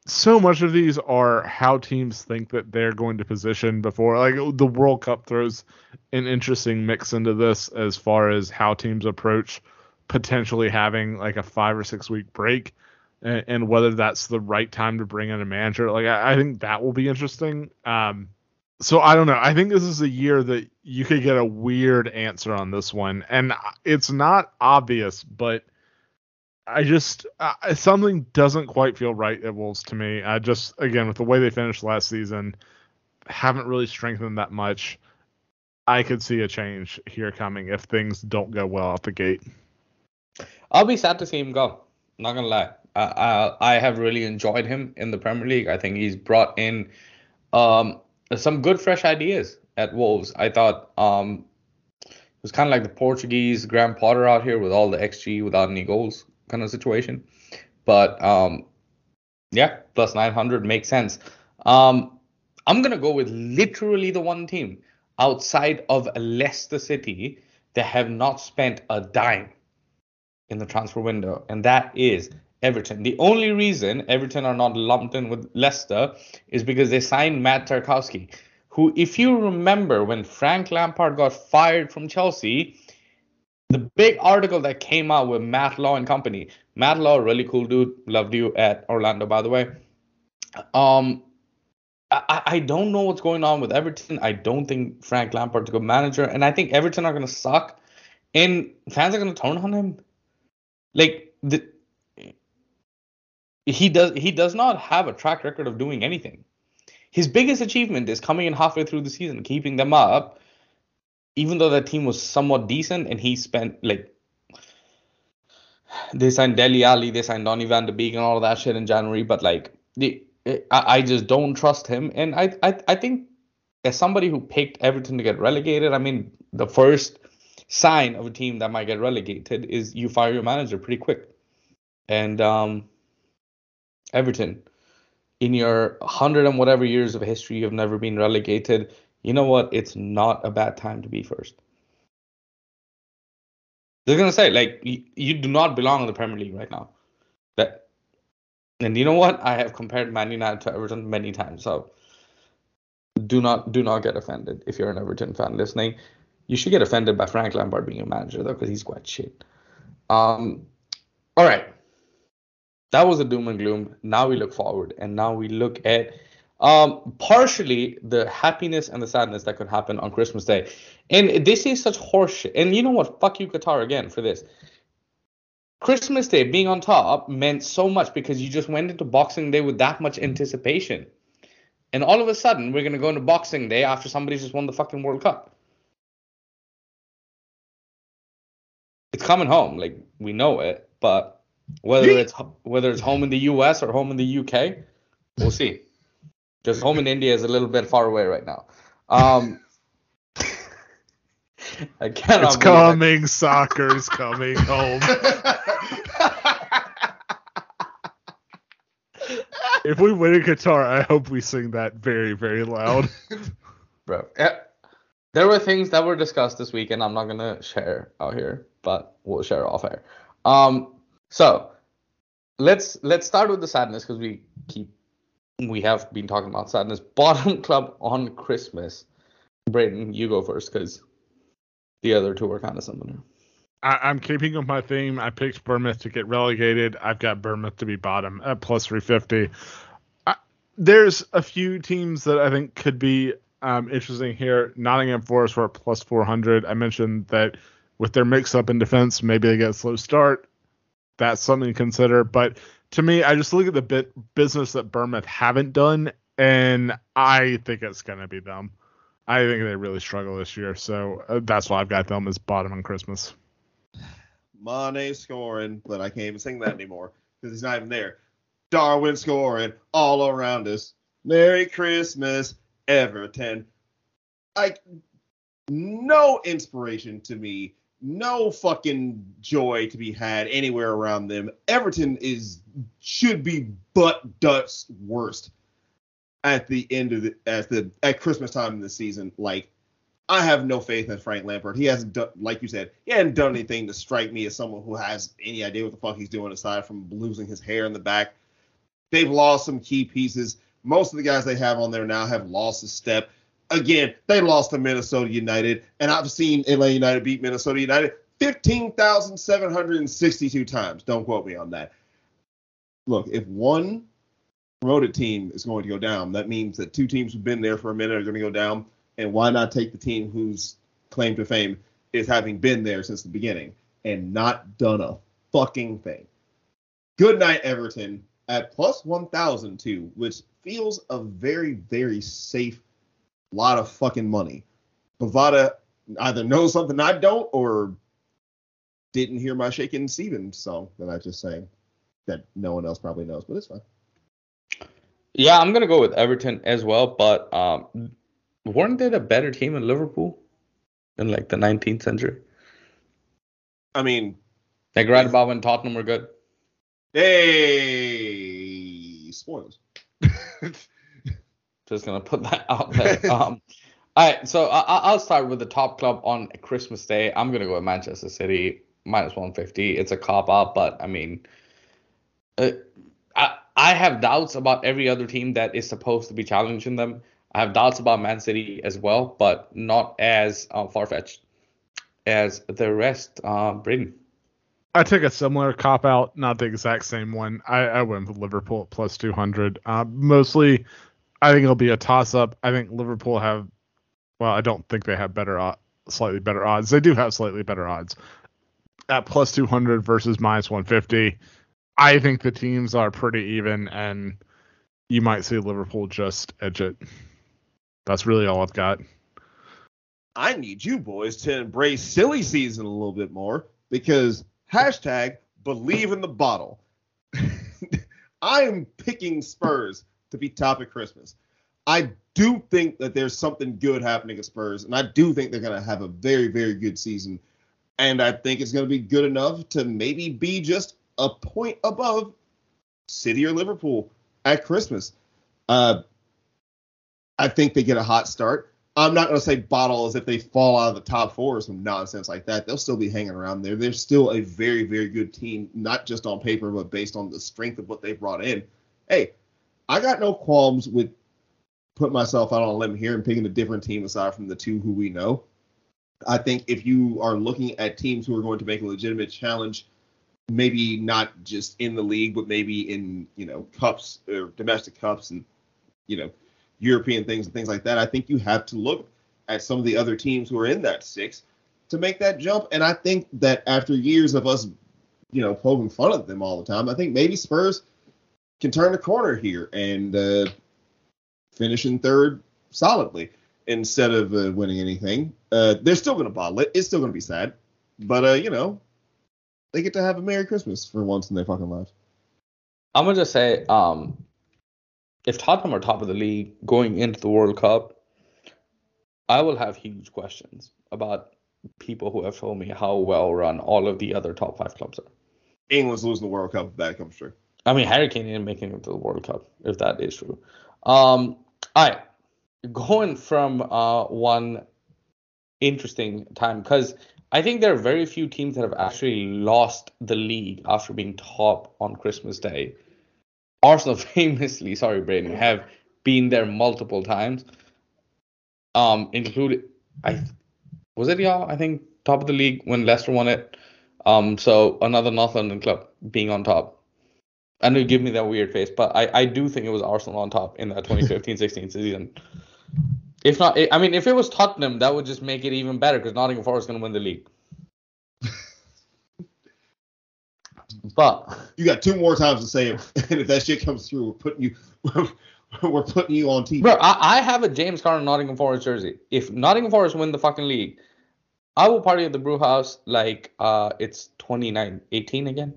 so much of these are how teams think that they're going to position before like the World Cup throws an interesting mix into this as far as how teams approach potentially having like a 5 or 6 week break and, and whether that's the right time to bring in a manager like I, I think that will be interesting um so I don't know. I think this is a year that you could get a weird answer on this one, and it's not obvious, but I just uh, something doesn't quite feel right at Wolves to me. I just again with the way they finished last season, haven't really strengthened that much. I could see a change here coming if things don't go well out the gate.
I'll be sad to see him go. Not gonna lie. I, I I have really enjoyed him in the Premier League. I think he's brought in um some good fresh ideas at Wolves. I thought um it was kind of like the Portuguese Graham Potter out here with all the XG without any goals kind of situation. But um yeah, plus 900 makes sense. Um I'm gonna go with literally the one team outside of Leicester City that have not spent a dime in the transfer window, and that is Everton. The only reason Everton are not lumped in with Leicester is because they signed Matt Tarkowski, who, if you remember, when Frank Lampard got fired from Chelsea, the big article that came out with Matt Law and company. Matt Law, really cool dude, loved you at Orlando, by the way. Um, I, I don't know what's going on with Everton. I don't think Frank Lampard's a good manager, and I think Everton are going to suck, and fans are going to turn on him. Like the, he does he does not have a track record of doing anything. His biggest achievement is coming in halfway through the season, keeping them up, even though that team was somewhat decent, and he spent like they signed Dele Alli, they signed Donny van de Beek and all of that shit in January, but like the I, I just don't trust him. And I, I I think as somebody who picked Everton to get relegated, I mean the first sign of a team that might get relegated is you fire your manager pretty quick. And um, Everton, in your hundred and whatever years of history, you've never been relegated. You know what? It's not a bad time to be first. They're gonna say like you, you do not belong in the Premier League right now. That and you know what? I have compared Man United to Everton many times, so do not do not get offended if you're an Everton fan listening. You should get offended by Frank Lampard being a manager though, because he's quite shit. Um, all right, that was a doom and gloom. Now we look forward, and now we look at um, partially the happiness and the sadness that could happen on Christmas Day. And this is such horseshit. And you know what? Fuck you, Qatar, again for this. Christmas Day being on top meant so much because you just went into Boxing Day with that much anticipation. And all of a sudden, we're going to go into Boxing Day after somebody's just won the fucking World Cup. It's coming home, like we know it, but whether it's whether it's home in the US or home in the UK, we'll see. Just home in India is a little bit far away right now. Um, I cannot.
It's
believe it.
coming. Soccer's coming home. if we win in Qatar, I hope we sing that very, very loud.
bro. Yeah. There were things that were discussed this week, and I'm not gonna share out here, but we'll share off air. Um, so let's let's start with the sadness because we keep we have been talking about sadness. Bottom club on Christmas. Brayden, you go first because the other two are kind of similar.
I, I'm keeping with my theme. I picked Bournemouth to get relegated. I've got Bournemouth to be bottom at plus 350. I, there's a few teams that I think could be um, interesting here. Nottingham Forest were at plus 400. I mentioned that with their mix up in defense, maybe they get a slow start. That's something to consider. But to me, I just look at the bit business that Bournemouth haven't done, and I think it's going to be them. I think they really struggle this year, so uh, that's why I've got them as bottom on Christmas.
Mane scoring, but I can't even sing that anymore because he's not even there. Darwin scoring all around us. Merry Christmas, Everton. Like, no inspiration to me. No fucking joy to be had anywhere around them. Everton is should be butt dust worst at the end of the at the at Christmas time in the season. Like I have no faith in Frank Lampard. He hasn't done, like you said, he hasn't done anything to strike me as someone who has any idea what the fuck he's doing aside from losing his hair in the back. They've lost some key pieces. Most of the guys they have on there now have lost a step. Again, they lost to Minnesota United, and I've seen LA United beat Minnesota United 15,762 times. Don't quote me on that. Look, if one promoted team is going to go down, that means that two teams who've been there for a minute are going to go down. And why not take the team whose claim to fame is having been there since the beginning and not done a fucking thing? Good night, Everton, at plus 1,002, which feels a very, very safe lot of fucking money. Bovada either knows something I don't or didn't hear my Shakin' Stevens song that I just sang that no one else probably knows, but it's fine.
Yeah, I'm gonna go with Everton as well, but um, weren't they the better team in Liverpool in like the 19th century?
I mean,
Like right about when Tottenham were good.
hey, spoilers.
Just gonna put that out there. um, all right, so I, I- I'll start with the top club on Christmas Day. I'm gonna go with Manchester City minus 150. It's a cop out, but I mean, uh, I I have doubts about every other team that is supposed to be challenging them. I have doubts about Man City as well, but not as uh, far fetched as the rest. Uh, Britain.
I took a similar cop out, not the exact same one. I, I went with Liverpool plus 200. Uh, mostly I think it'll be a toss up. I think Liverpool have, well, I don't think they have better, slightly better odds. They do have slightly better odds at plus 200 versus minus 150. I think the teams are pretty even, and you might see Liverpool just edge it. That's really all I've got.
I need you boys to embrace silly season a little bit more because hashtag believe in the bottle. I am picking Spurs to be top at Christmas. I do think that there's something good happening at Spurs, and I do think they're going to have a very, very good season. And I think it's going to be good enough to maybe be just a point above City or Liverpool at Christmas. Uh, I think they get a hot start. I'm not going to say bottle as if they fall out of the top four or some nonsense like that. They'll still be hanging around there. They're still a very, very good team, not just on paper, but based on the strength of what they brought in. Hey, I got no qualms with putting myself out on a limb here and picking a different team aside from the two who we know. I think if you are looking at teams who are going to make a legitimate challenge, maybe not just in the league, but maybe in you know cups or domestic cups and you know European things and things like that, I think you have to look at some of the other teams who are in that six to make that jump. And I think that after years of us, you know, poking fun at them all the time, I think maybe Spurs can turn the corner here and uh, finish in third solidly instead of uh, winning anything. Uh, they're still going to bottle it. It's still going to be sad, but uh, you know, they get to have a Merry Christmas for once in their fucking lives.
I'm gonna just say, um, if Tottenham are top of the league going into the World Cup, I will have huge questions about people who have told me how well run all of the other top five clubs are.
England's losing the World Cup if that comes true.
I mean, Harry Kane ain't making it to the World Cup if that is true. Um, all right, going from uh, one interesting time because I think there are very few teams that have actually lost the league after being top on Christmas Day. Arsenal famously, sorry, Braden, have been there multiple times. Um, included, I was it y'all? I think top of the league when Leicester won it. Um, so another North London club being on top. I know you give me that weird face, but I, I do think it was Arsenal on top in that 2015-16 season. If not, I mean, if it was Tottenham, that would just make it even better because Nottingham Forest is going to win the league. But
you got two more times to say it, and if that shit comes through, we're putting you, we're putting you on TV.
Bro, I, I have a James Conner Nottingham Forest jersey. If Nottingham Forest win the fucking league, I will party at the brew house like uh it's 29 18 again.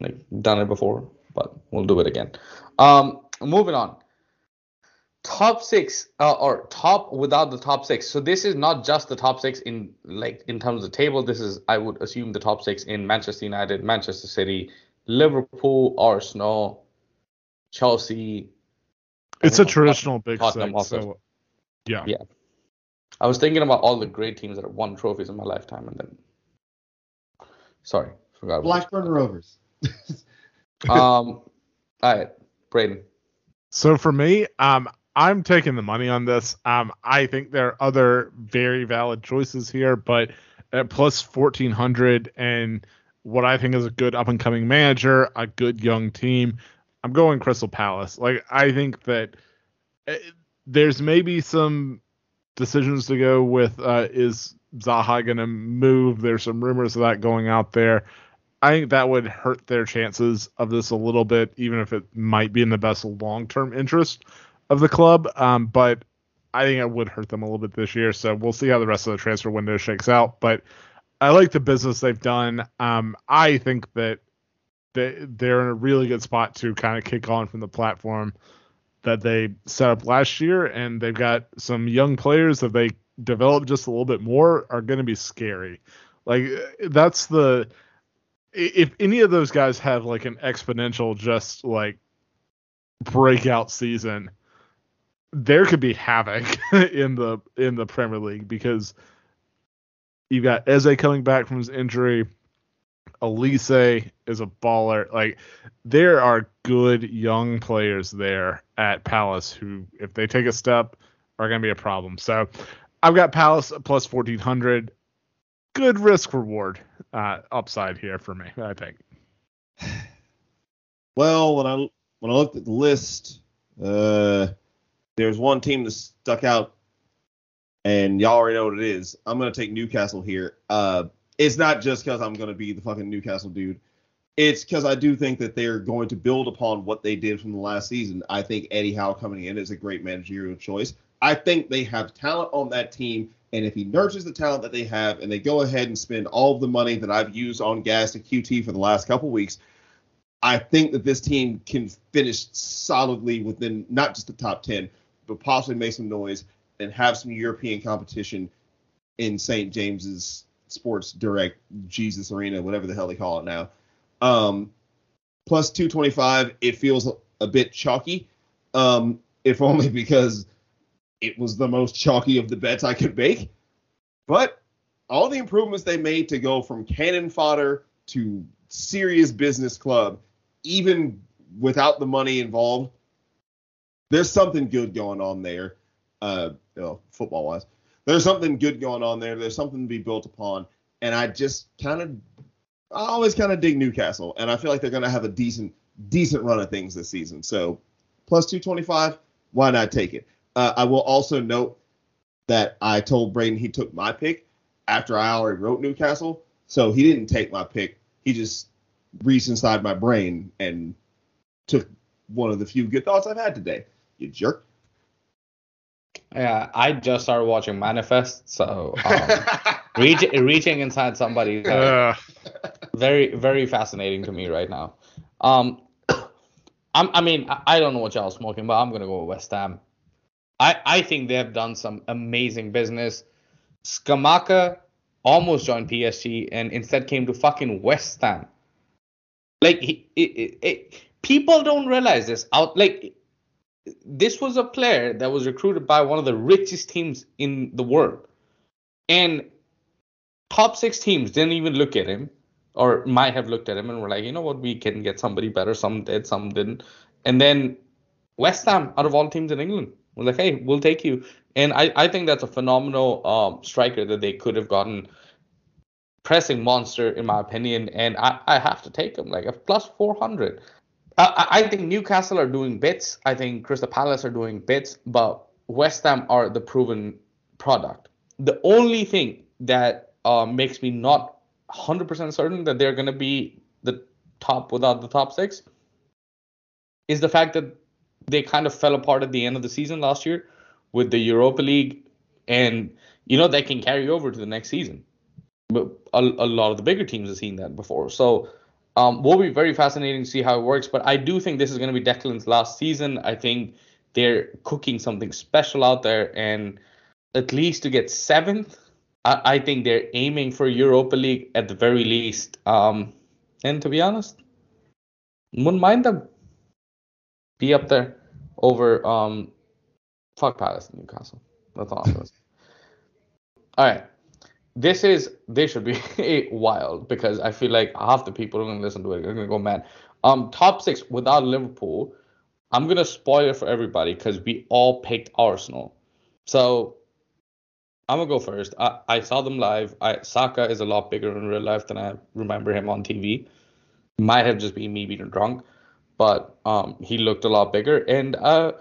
Like done it before, but we'll do it again. Um, moving on top six uh, or top without the top six. So this is not just the top six in like in terms of the table. This is I would assume the top six in Manchester United, Manchester City, Liverpool, Arsenal, Chelsea.
It's a traditional big six. So, yeah.
Yeah. I was thinking about all the great teams that have won trophies in my lifetime, and then sorry, forgot.
Blackburn Rovers.
um. All right, Braden.
So for me, um, I'm taking the money on this. Um, I think there are other very valid choices here, but at plus 1400 and what I think is a good up and coming manager, a good young team, I'm going Crystal Palace. Like I think that uh, there's maybe some decisions to go with. Uh, is Zaha going to move? There's some rumors of that going out there. I think that would hurt their chances of this a little bit, even if it might be in the best long term interest of the club. Um, but I think it would hurt them a little bit this year. So we'll see how the rest of the transfer window shakes out. But I like the business they've done. Um, I think that they they're in a really good spot to kind of kick on from the platform that they set up last year, and they've got some young players that they develop just a little bit more are going to be scary. Like that's the if any of those guys have like an exponential just like breakout season there could be havoc in the in the Premier League because you've got Eze coming back from his injury. Olise is a baller. Like there are good young players there at Palace who, if they take a step, are going to be a problem. So I've got Palace plus fourteen hundred. Good risk reward uh, upside here for me, I think.
Well, when I when I looked at the list, uh, there's one team that stuck out, and y'all already know what it is. I'm gonna take Newcastle here. Uh, it's not just because I'm gonna be the fucking Newcastle dude. It's because I do think that they're going to build upon what they did from the last season. I think Eddie Howe coming in is a great managerial choice. I think they have talent on that team, and if he nurtures the talent that they have, and they go ahead and spend all the money that I've used on gas and QT for the last couple weeks, I think that this team can finish solidly within not just the top 10, but possibly make some noise and have some European competition in St. James's Sports Direct Jesus Arena, whatever the hell they call it now. Um, plus 225, it feels a bit chalky, um, if only because it was the most chalky of the bets I could make. But all the improvements they made to go from cannon fodder to serious business club, even without the money involved, there's something good going on there. Uh, you know, football wise, there's something good going on there. There's something to be built upon, and I just kind of, I always kind of dig Newcastle, and I feel like they're gonna have a decent, decent run of things this season. So, plus 225, why not take it? Uh, I will also note that I told Braden he took my pick after I already wrote Newcastle, so he didn't take my pick. He just reached inside my brain and took one of the few good thoughts I've had today. You jerk.
Yeah, I just started watching Manifest, so um, reach, reaching inside somebody
Uh,
very very fascinating to me right now. Um, I'm, I mean, I- I don't know what y'all smoking, but I'm gonna go with West Ham. I I think they have done some amazing business. Scamacca almost joined PSG and instead came to fucking West Ham. Like he, it, it, people don't realize this. Out like this was a player that was recruited by one of the richest teams in the world, and top six teams didn't even look at him, or might have looked at him and were like, you know what, we can get somebody better. Some did, some didn't, and then West Ham, out of all teams in England, were like, hey, we'll take you. And I, I think that's a phenomenal um, striker that they could have gotten. Pressing monster, in my opinion, and I, I have to take him like a plus 400. I, I think Newcastle are doing bits. I think Crystal Palace are doing bits, but West Ham are the proven product. The only thing that uh, makes me not 100% certain that they're going to be the top without the top six is the fact that they kind of fell apart at the end of the season last year with the Europa League, and you know they can carry over to the next season. But a, a lot of the bigger teams have seen that before, so um, will be very fascinating to see how it works. But I do think this is going to be Declan's last season. I think they're cooking something special out there, and at least to get seventh, I, I think they're aiming for Europa League at the very least. Um, and to be honest, wouldn't mind them be up there over um, fuck Palace and Newcastle. That's all I'm gonna say. All right. This is this should be wild because I feel like half the people who are gonna listen to it are gonna go mad. Um, top six without Liverpool. I'm gonna spoil it for everybody because we all picked Arsenal. So I'm gonna go first. I, I saw them live. I, Saka is a lot bigger in real life than I remember him on TV. Might have just been me being drunk, but um, he looked a lot bigger. And uh,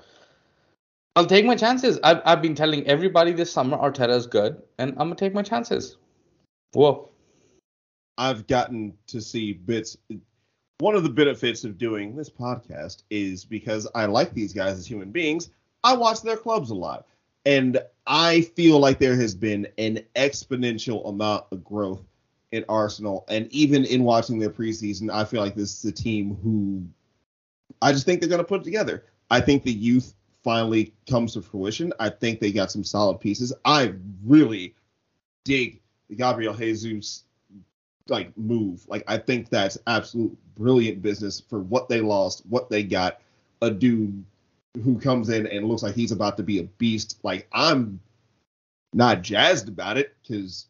I'll take my chances. I've I've been telling everybody this summer Arteta is good, and I'm gonna take my chances. Whoa.
I've gotten to see bits. One of the benefits of doing this podcast is because I like these guys as human beings. I watch their clubs a lot, and I feel like there has been an exponential amount of growth in Arsenal, and even in watching their preseason, I feel like this is a team who I just think they're going to put it together. I think the youth finally comes to fruition. I think they got some solid pieces. I really dig the Gabriel Jesus like move. Like I think that's absolute brilliant business for what they lost, what they got. A dude who comes in and looks like he's about to be a beast. Like I'm not jazzed about it because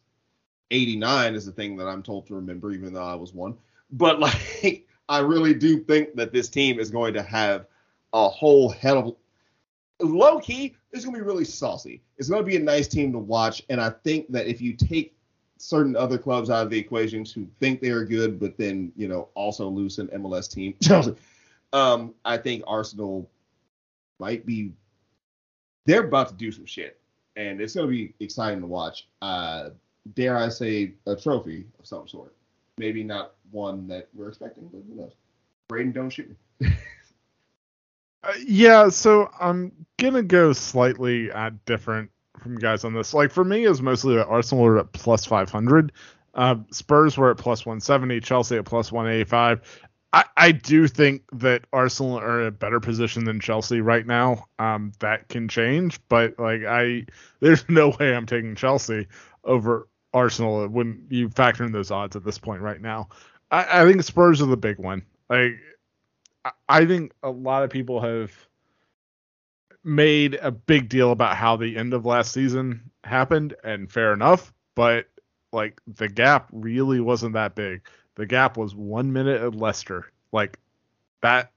89 is the thing that I'm told to remember, even though I was one. But like I really do think that this team is going to have a whole hell of low key. It's gonna be really saucy. It's gonna be a nice team to watch, and I think that if you take certain other clubs out of the equations who think they are good, but then you know also lose an MLS team, um, I think Arsenal might be they're about to do some shit, and it's going to be exciting to watch. Uh, dare I say, a trophy of some sort. Maybe not one that we're expecting, but who knows? Braden, don't shoot me.
Uh, yeah, so I'm gonna go slightly uh, different from guys on this. Like for me, is mostly that Arsenal were at plus 500, uh, Spurs were at plus 170, Chelsea at plus 185. I, I do think that Arsenal are in a better position than Chelsea right now. Um, that can change, but like I, there's no way I'm taking Chelsea over Arsenal when you factor in those odds at this point right now. I, I think Spurs are the big one. Like I think a lot of people have made a big deal about how the end of last season happened, and fair enough, but like the gap really wasn't that big. The gap was one minute at Leicester. Like that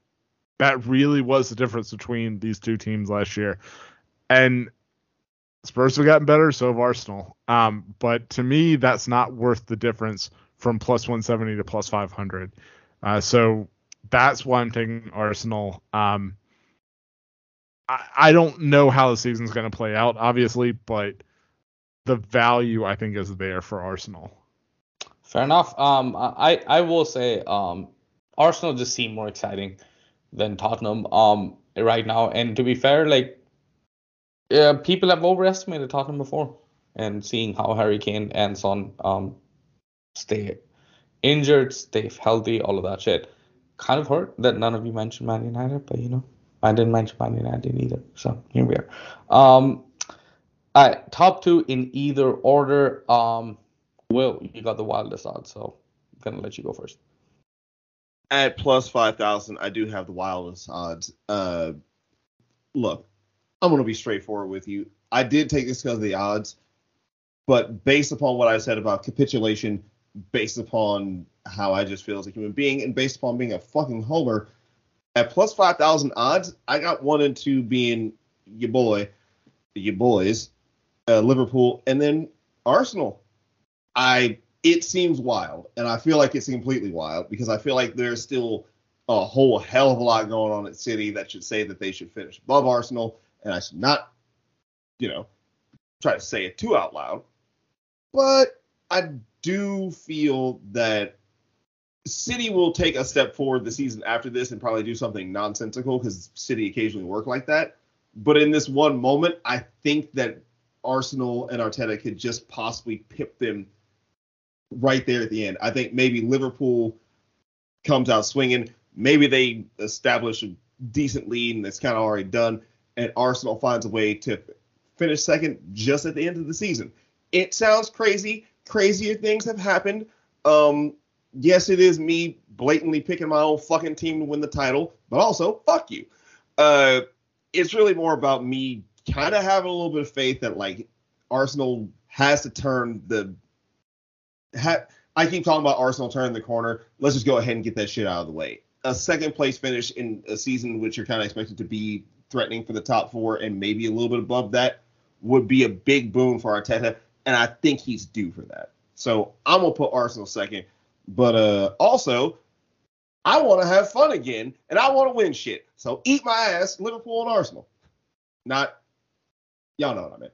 that really was the difference between these two teams last year. And Spurs have gotten better, so have Arsenal. Um, but to me, that's not worth the difference from plus 170 to plus 500. Uh, so that's why I'm taking Arsenal. Um, I, I don't know how the season's going to play out, obviously, but the value I think is there for Arsenal.
Fair enough. Um, I I will say um, Arsenal just seem more exciting than Tottenham um right now. And to be fair, like yeah, people have overestimated Tottenham before, and seeing how Harry Kane and Son um stay injured, stay healthy, all of that shit kind of hurt that none of you mentioned Man United, but you know, I didn't mention Man United either. So here we are. Um, top two in either order. Um, Will, you got the wildest odds, so I'm gonna let you go first.
At plus five thousand, I do have the wildest odds. Uh, look, I'm gonna be straightforward with you. I did take this because of the odds, but based upon what I said about capitulation, based upon how I just feel as a human being, and based upon being a fucking homer, at plus five thousand odds, I got one and two being your boy, your boys, uh, Liverpool, and then Arsenal. I it seems wild, and I feel like it's completely wild because I feel like there's still a whole hell of a lot going on at City that should say that they should finish above Arsenal, and I should not, you know, try to say it too out loud. But I do feel that City will take a step forward the season after this and probably do something nonsensical because City occasionally work like that. But in this one moment, I think that Arsenal and Arteta could just possibly pip them right there at the end. I think maybe Liverpool comes out swinging. Maybe they establish a decent lead and it's kind of already done. And Arsenal finds a way to finish second just at the end of the season. It sounds crazy. Crazier things have happened. Um, yes, it is me blatantly picking my own fucking team to win the title, but also fuck you. Uh, it's really more about me kind of having a little bit of faith that like Arsenal has to turn the. Ha, I keep talking about Arsenal turning the corner. Let's just go ahead and get that shit out of the way. A second place finish in a season which you're kind of expected to be threatening for the top four and maybe a little bit above that would be a big boon for Arteta, and I think he's due for that. So I'm gonna put Arsenal second. But uh, also, I want to have fun again, and I want to win shit. So eat my ass, Liverpool and Arsenal. Not, y'all know what I mean.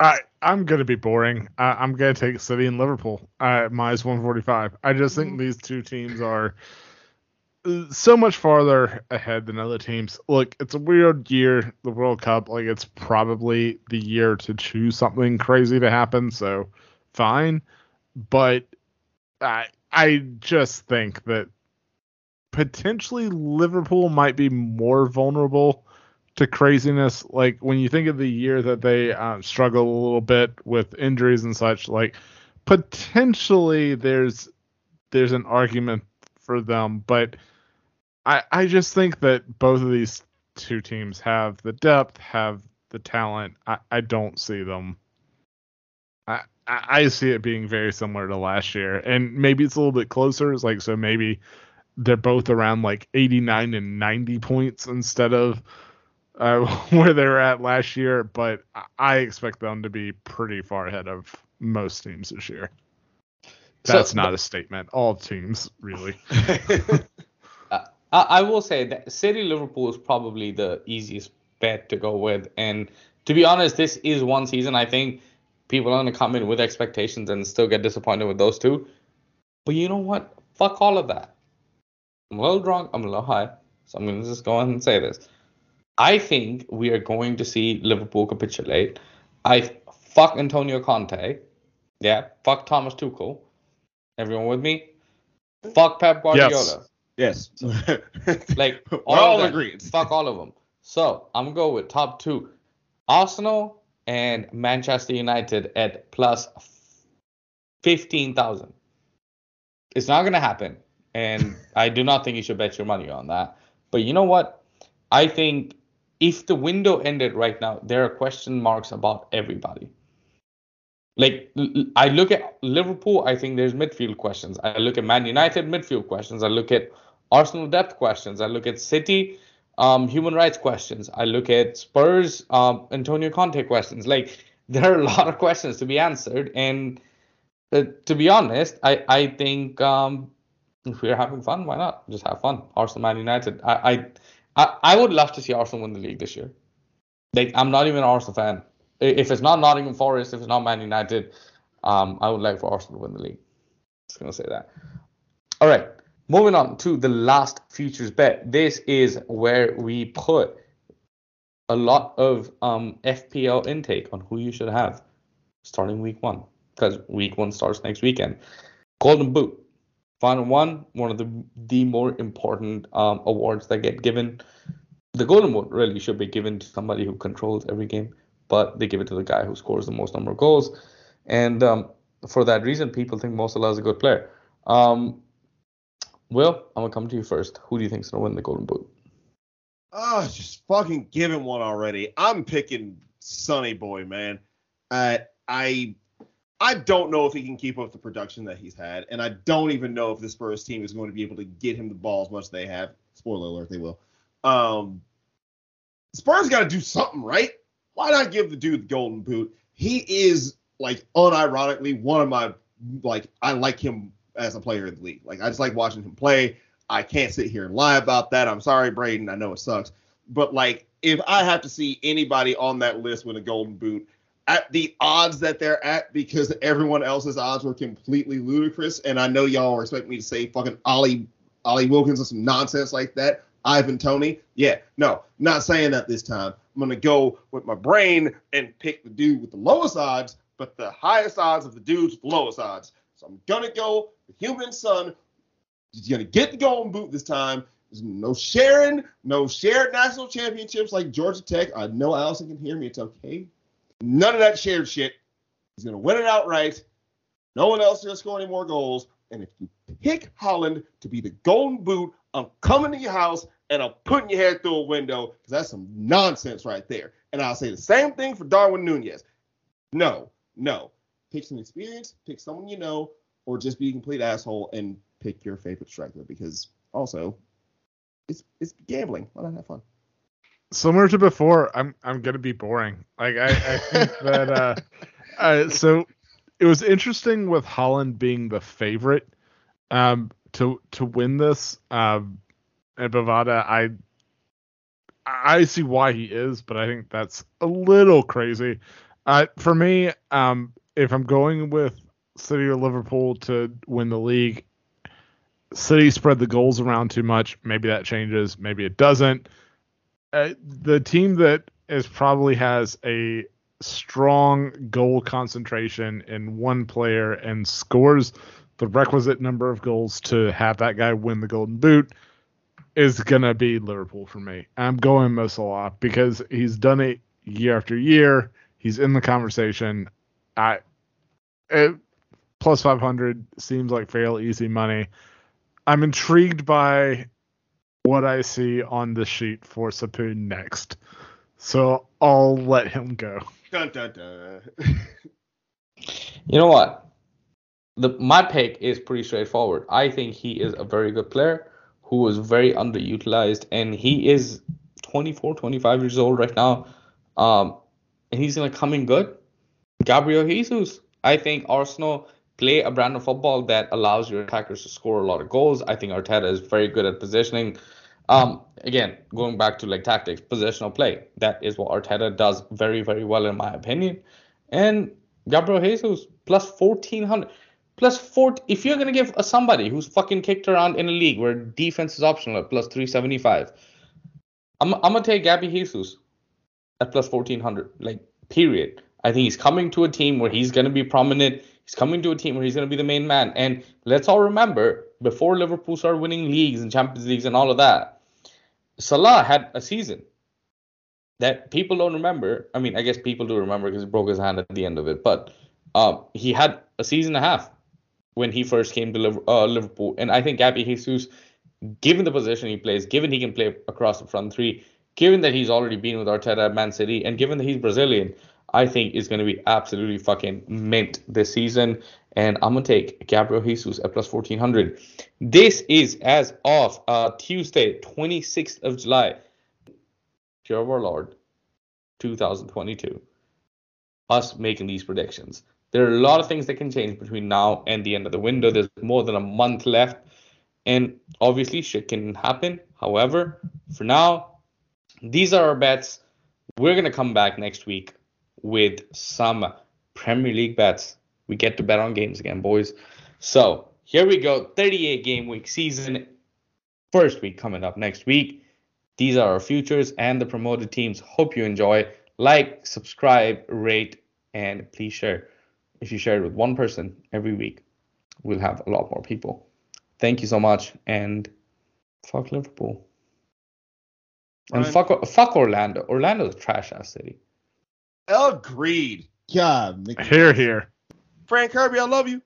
I I'm gonna be boring. I, I'm gonna take City and Liverpool at minus 145. I just think mm-hmm. these two teams are so much farther ahead than other teams. Look, it's a weird year, the World Cup. Like it's probably the year to choose something crazy to happen. So fine, but I I just think that potentially Liverpool might be more vulnerable to craziness. Like when you think of the year that they uh, struggle a little bit with injuries and such, like potentially there's there's an argument for them, but I I just think that both of these two teams have the depth, have the talent. I, I don't see them I, I see it being very similar to last year, and maybe it's a little bit closer. It's like so maybe they're both around like 89 and 90 points instead of uh, where they were at last year. But I expect them to be pretty far ahead of most teams this year. That's so, not a statement. All teams, really.
I will say that City Liverpool is probably the easiest bet to go with. And to be honest, this is one season. I think people are going to come in with expectations and still get disappointed with those two. But you know what? Fuck all of that. I'm a little drunk. I'm a little high. So I'm going to just go on and say this. I think we are going to see Liverpool capitulate. I fuck Antonio Conte. Yeah. Fuck Thomas Tuchel. Everyone with me? Fuck Pep Guardiola.
Yes.
Like
We're
all,
all agreed.
Fuck all of them. So I'm gonna go with top two, Arsenal and Manchester United at plus fifteen thousand. It's not gonna happen, and I do not think you should bet your money on that. But you know what? I think if the window ended right now, there are question marks about everybody. Like I look at Liverpool, I think there's midfield questions. I look at Man United midfield questions. I look at Arsenal depth questions. I look at City um, human rights questions. I look at Spurs um, Antonio Conte questions. Like there are a lot of questions to be answered, and uh, to be honest, I I think um, if we're having fun, why not just have fun? Arsenal, Man United. I I I, I would love to see Arsenal win the league this year. Like I'm not even an Arsenal fan. If it's not Nottingham Forest, if it's not Man United, um, I would like for Arsenal to win the league. Just gonna say that. All right, moving on to the last futures bet. This is where we put a lot of um, FPL intake on who you should have starting week one because week one starts next weekend. Golden Boot, final one, one of the the more important um, awards that get given. The Golden Boot really should be given to somebody who controls every game, but they give it to the guy who scores the most number of goals, and um, for that reason, people think Mo Salah is a good player. Um, Will, I'm gonna come to you first. Who do you think's gonna win the Golden Boot?
Oh, just fucking give him one already. I'm picking Sonny Boy, man. Uh, I I don't know if he can keep up the production that he's had, and I don't even know if the Spurs team is going to be able to get him the ball as much as they have. Spoiler alert, they will. Um, Spurs got to do something, right? Why not give the dude the golden boot? He is like unironically one of my like I like him as a player in the league. Like I just like watching him play. I can't sit here and lie about that. I'm sorry, Braden. I know it sucks. But like if I have to see anybody on that list with a golden boot at the odds that they're at because everyone else's odds were completely ludicrous, and I know y'all expect me to say fucking Ollie Ollie Watkins or some nonsense like that. Ivan Toney. Yeah, no, not saying that this time. I'm gonna go with my brain and pick the dude with the lowest odds, but the highest odds of the dudes with the lowest odds. So I'm gonna go the Human Son. He's gonna get the golden boot this time. There's no sharing, no shared national championships like Georgia Tech. I know Allison can hear me. It's okay. None of that shared shit. He's gonna win it outright. No one else is gonna score any more goals. And if you pick Haaland to be the golden boot, I'm coming to your house and I'm putting your head through a window because that's some nonsense right there. And I'll say the same thing for Darwin Nunez. No, no. Pick some experience, pick someone you know, or just be a complete asshole and pick your favorite striker because also it's it's gambling. Why not have fun?
Similar to before, I'm I'm gonna be boring. Like I, I think that uh, uh so it was interesting with Haaland being the favorite um to to win this. Um and Bovada, I I see why he is, but I think that's a little crazy. Uh for me, um if I'm going with City or Liverpool to win the league, City spread the goals around too much. Maybe that changes, maybe it doesn't. Uh, the team that is probably has a strong goal concentration in one player and scores the requisite number of goals to have that guy win the golden boot is gonna be Liverpool for me. I'm going Mo Salah because he's done it year after year. He's in the conversation. I it, plus 500 seems like fairly easy money. I'm intrigued by what I see on the sheet for Sapoon next. So I'll let him go.
Dun dun dun.
You know what? The my pick is pretty straightforward. I think he is a very good player who was very underutilized and he is 24, 25 years old right now. Um and he's to come in good. Gabriel Jesus. I think Arsenal play a brand of football that allows your attackers to score a lot of goals. I think Arteta is very good at positioning. Um, again, going back to like tactics, positional play. That is what Arteta does very, very well, in my opinion. And Gabriel Jesus plus 1400. Plus four. If you're gonna give a somebody who's fucking kicked around in a league where defense is optional at plus 375, I'm, I'm gonna take Gabby Jesus at plus 1400. Like, period. I think he's coming to a team where he's gonna be prominent. He's coming to a team where he's gonna be the main man. And let's all remember, before Liverpool started winning leagues and Champions Leagues and all of that, Salah had a season that people don't remember. I mean, I guess people do remember because he broke his hand at the end of it. But uh, he had a season and a half when he first came to uh, Liverpool. And I think Gabby Jesus, given the position he plays, given he can play across the front three, given that he's already been with Arteta at Man City, and given that he's Brazilian, I think is going to be absolutely fucking mint this season. And I'm going to take Gabriel Jesus at plus 1400. This is as of uh, Tuesday, 26th of July. Year of our Lord, 2022. Us making these predictions. There are a lot of things that can change between now and the end of the window. There's more than a month left. And obviously, shit can happen. However, for now, these are our bets. We're going to come back next week with some Premier League bets. We get to bet on games again, boys. So here we go 38 game week season. First week coming up next week. These are our futures and the promoted teams. Hope you enjoy. Like, subscribe, rate, and please share. If you share it with one person every week, we'll have a lot more people. Thank you so much, and fuck Liverpool. And
Ryan.
fuck, fuck Orlando. Orlando's a trash ass city.
Agreed.
God, Mickey
Here, here.
Frank Kirby, I love you.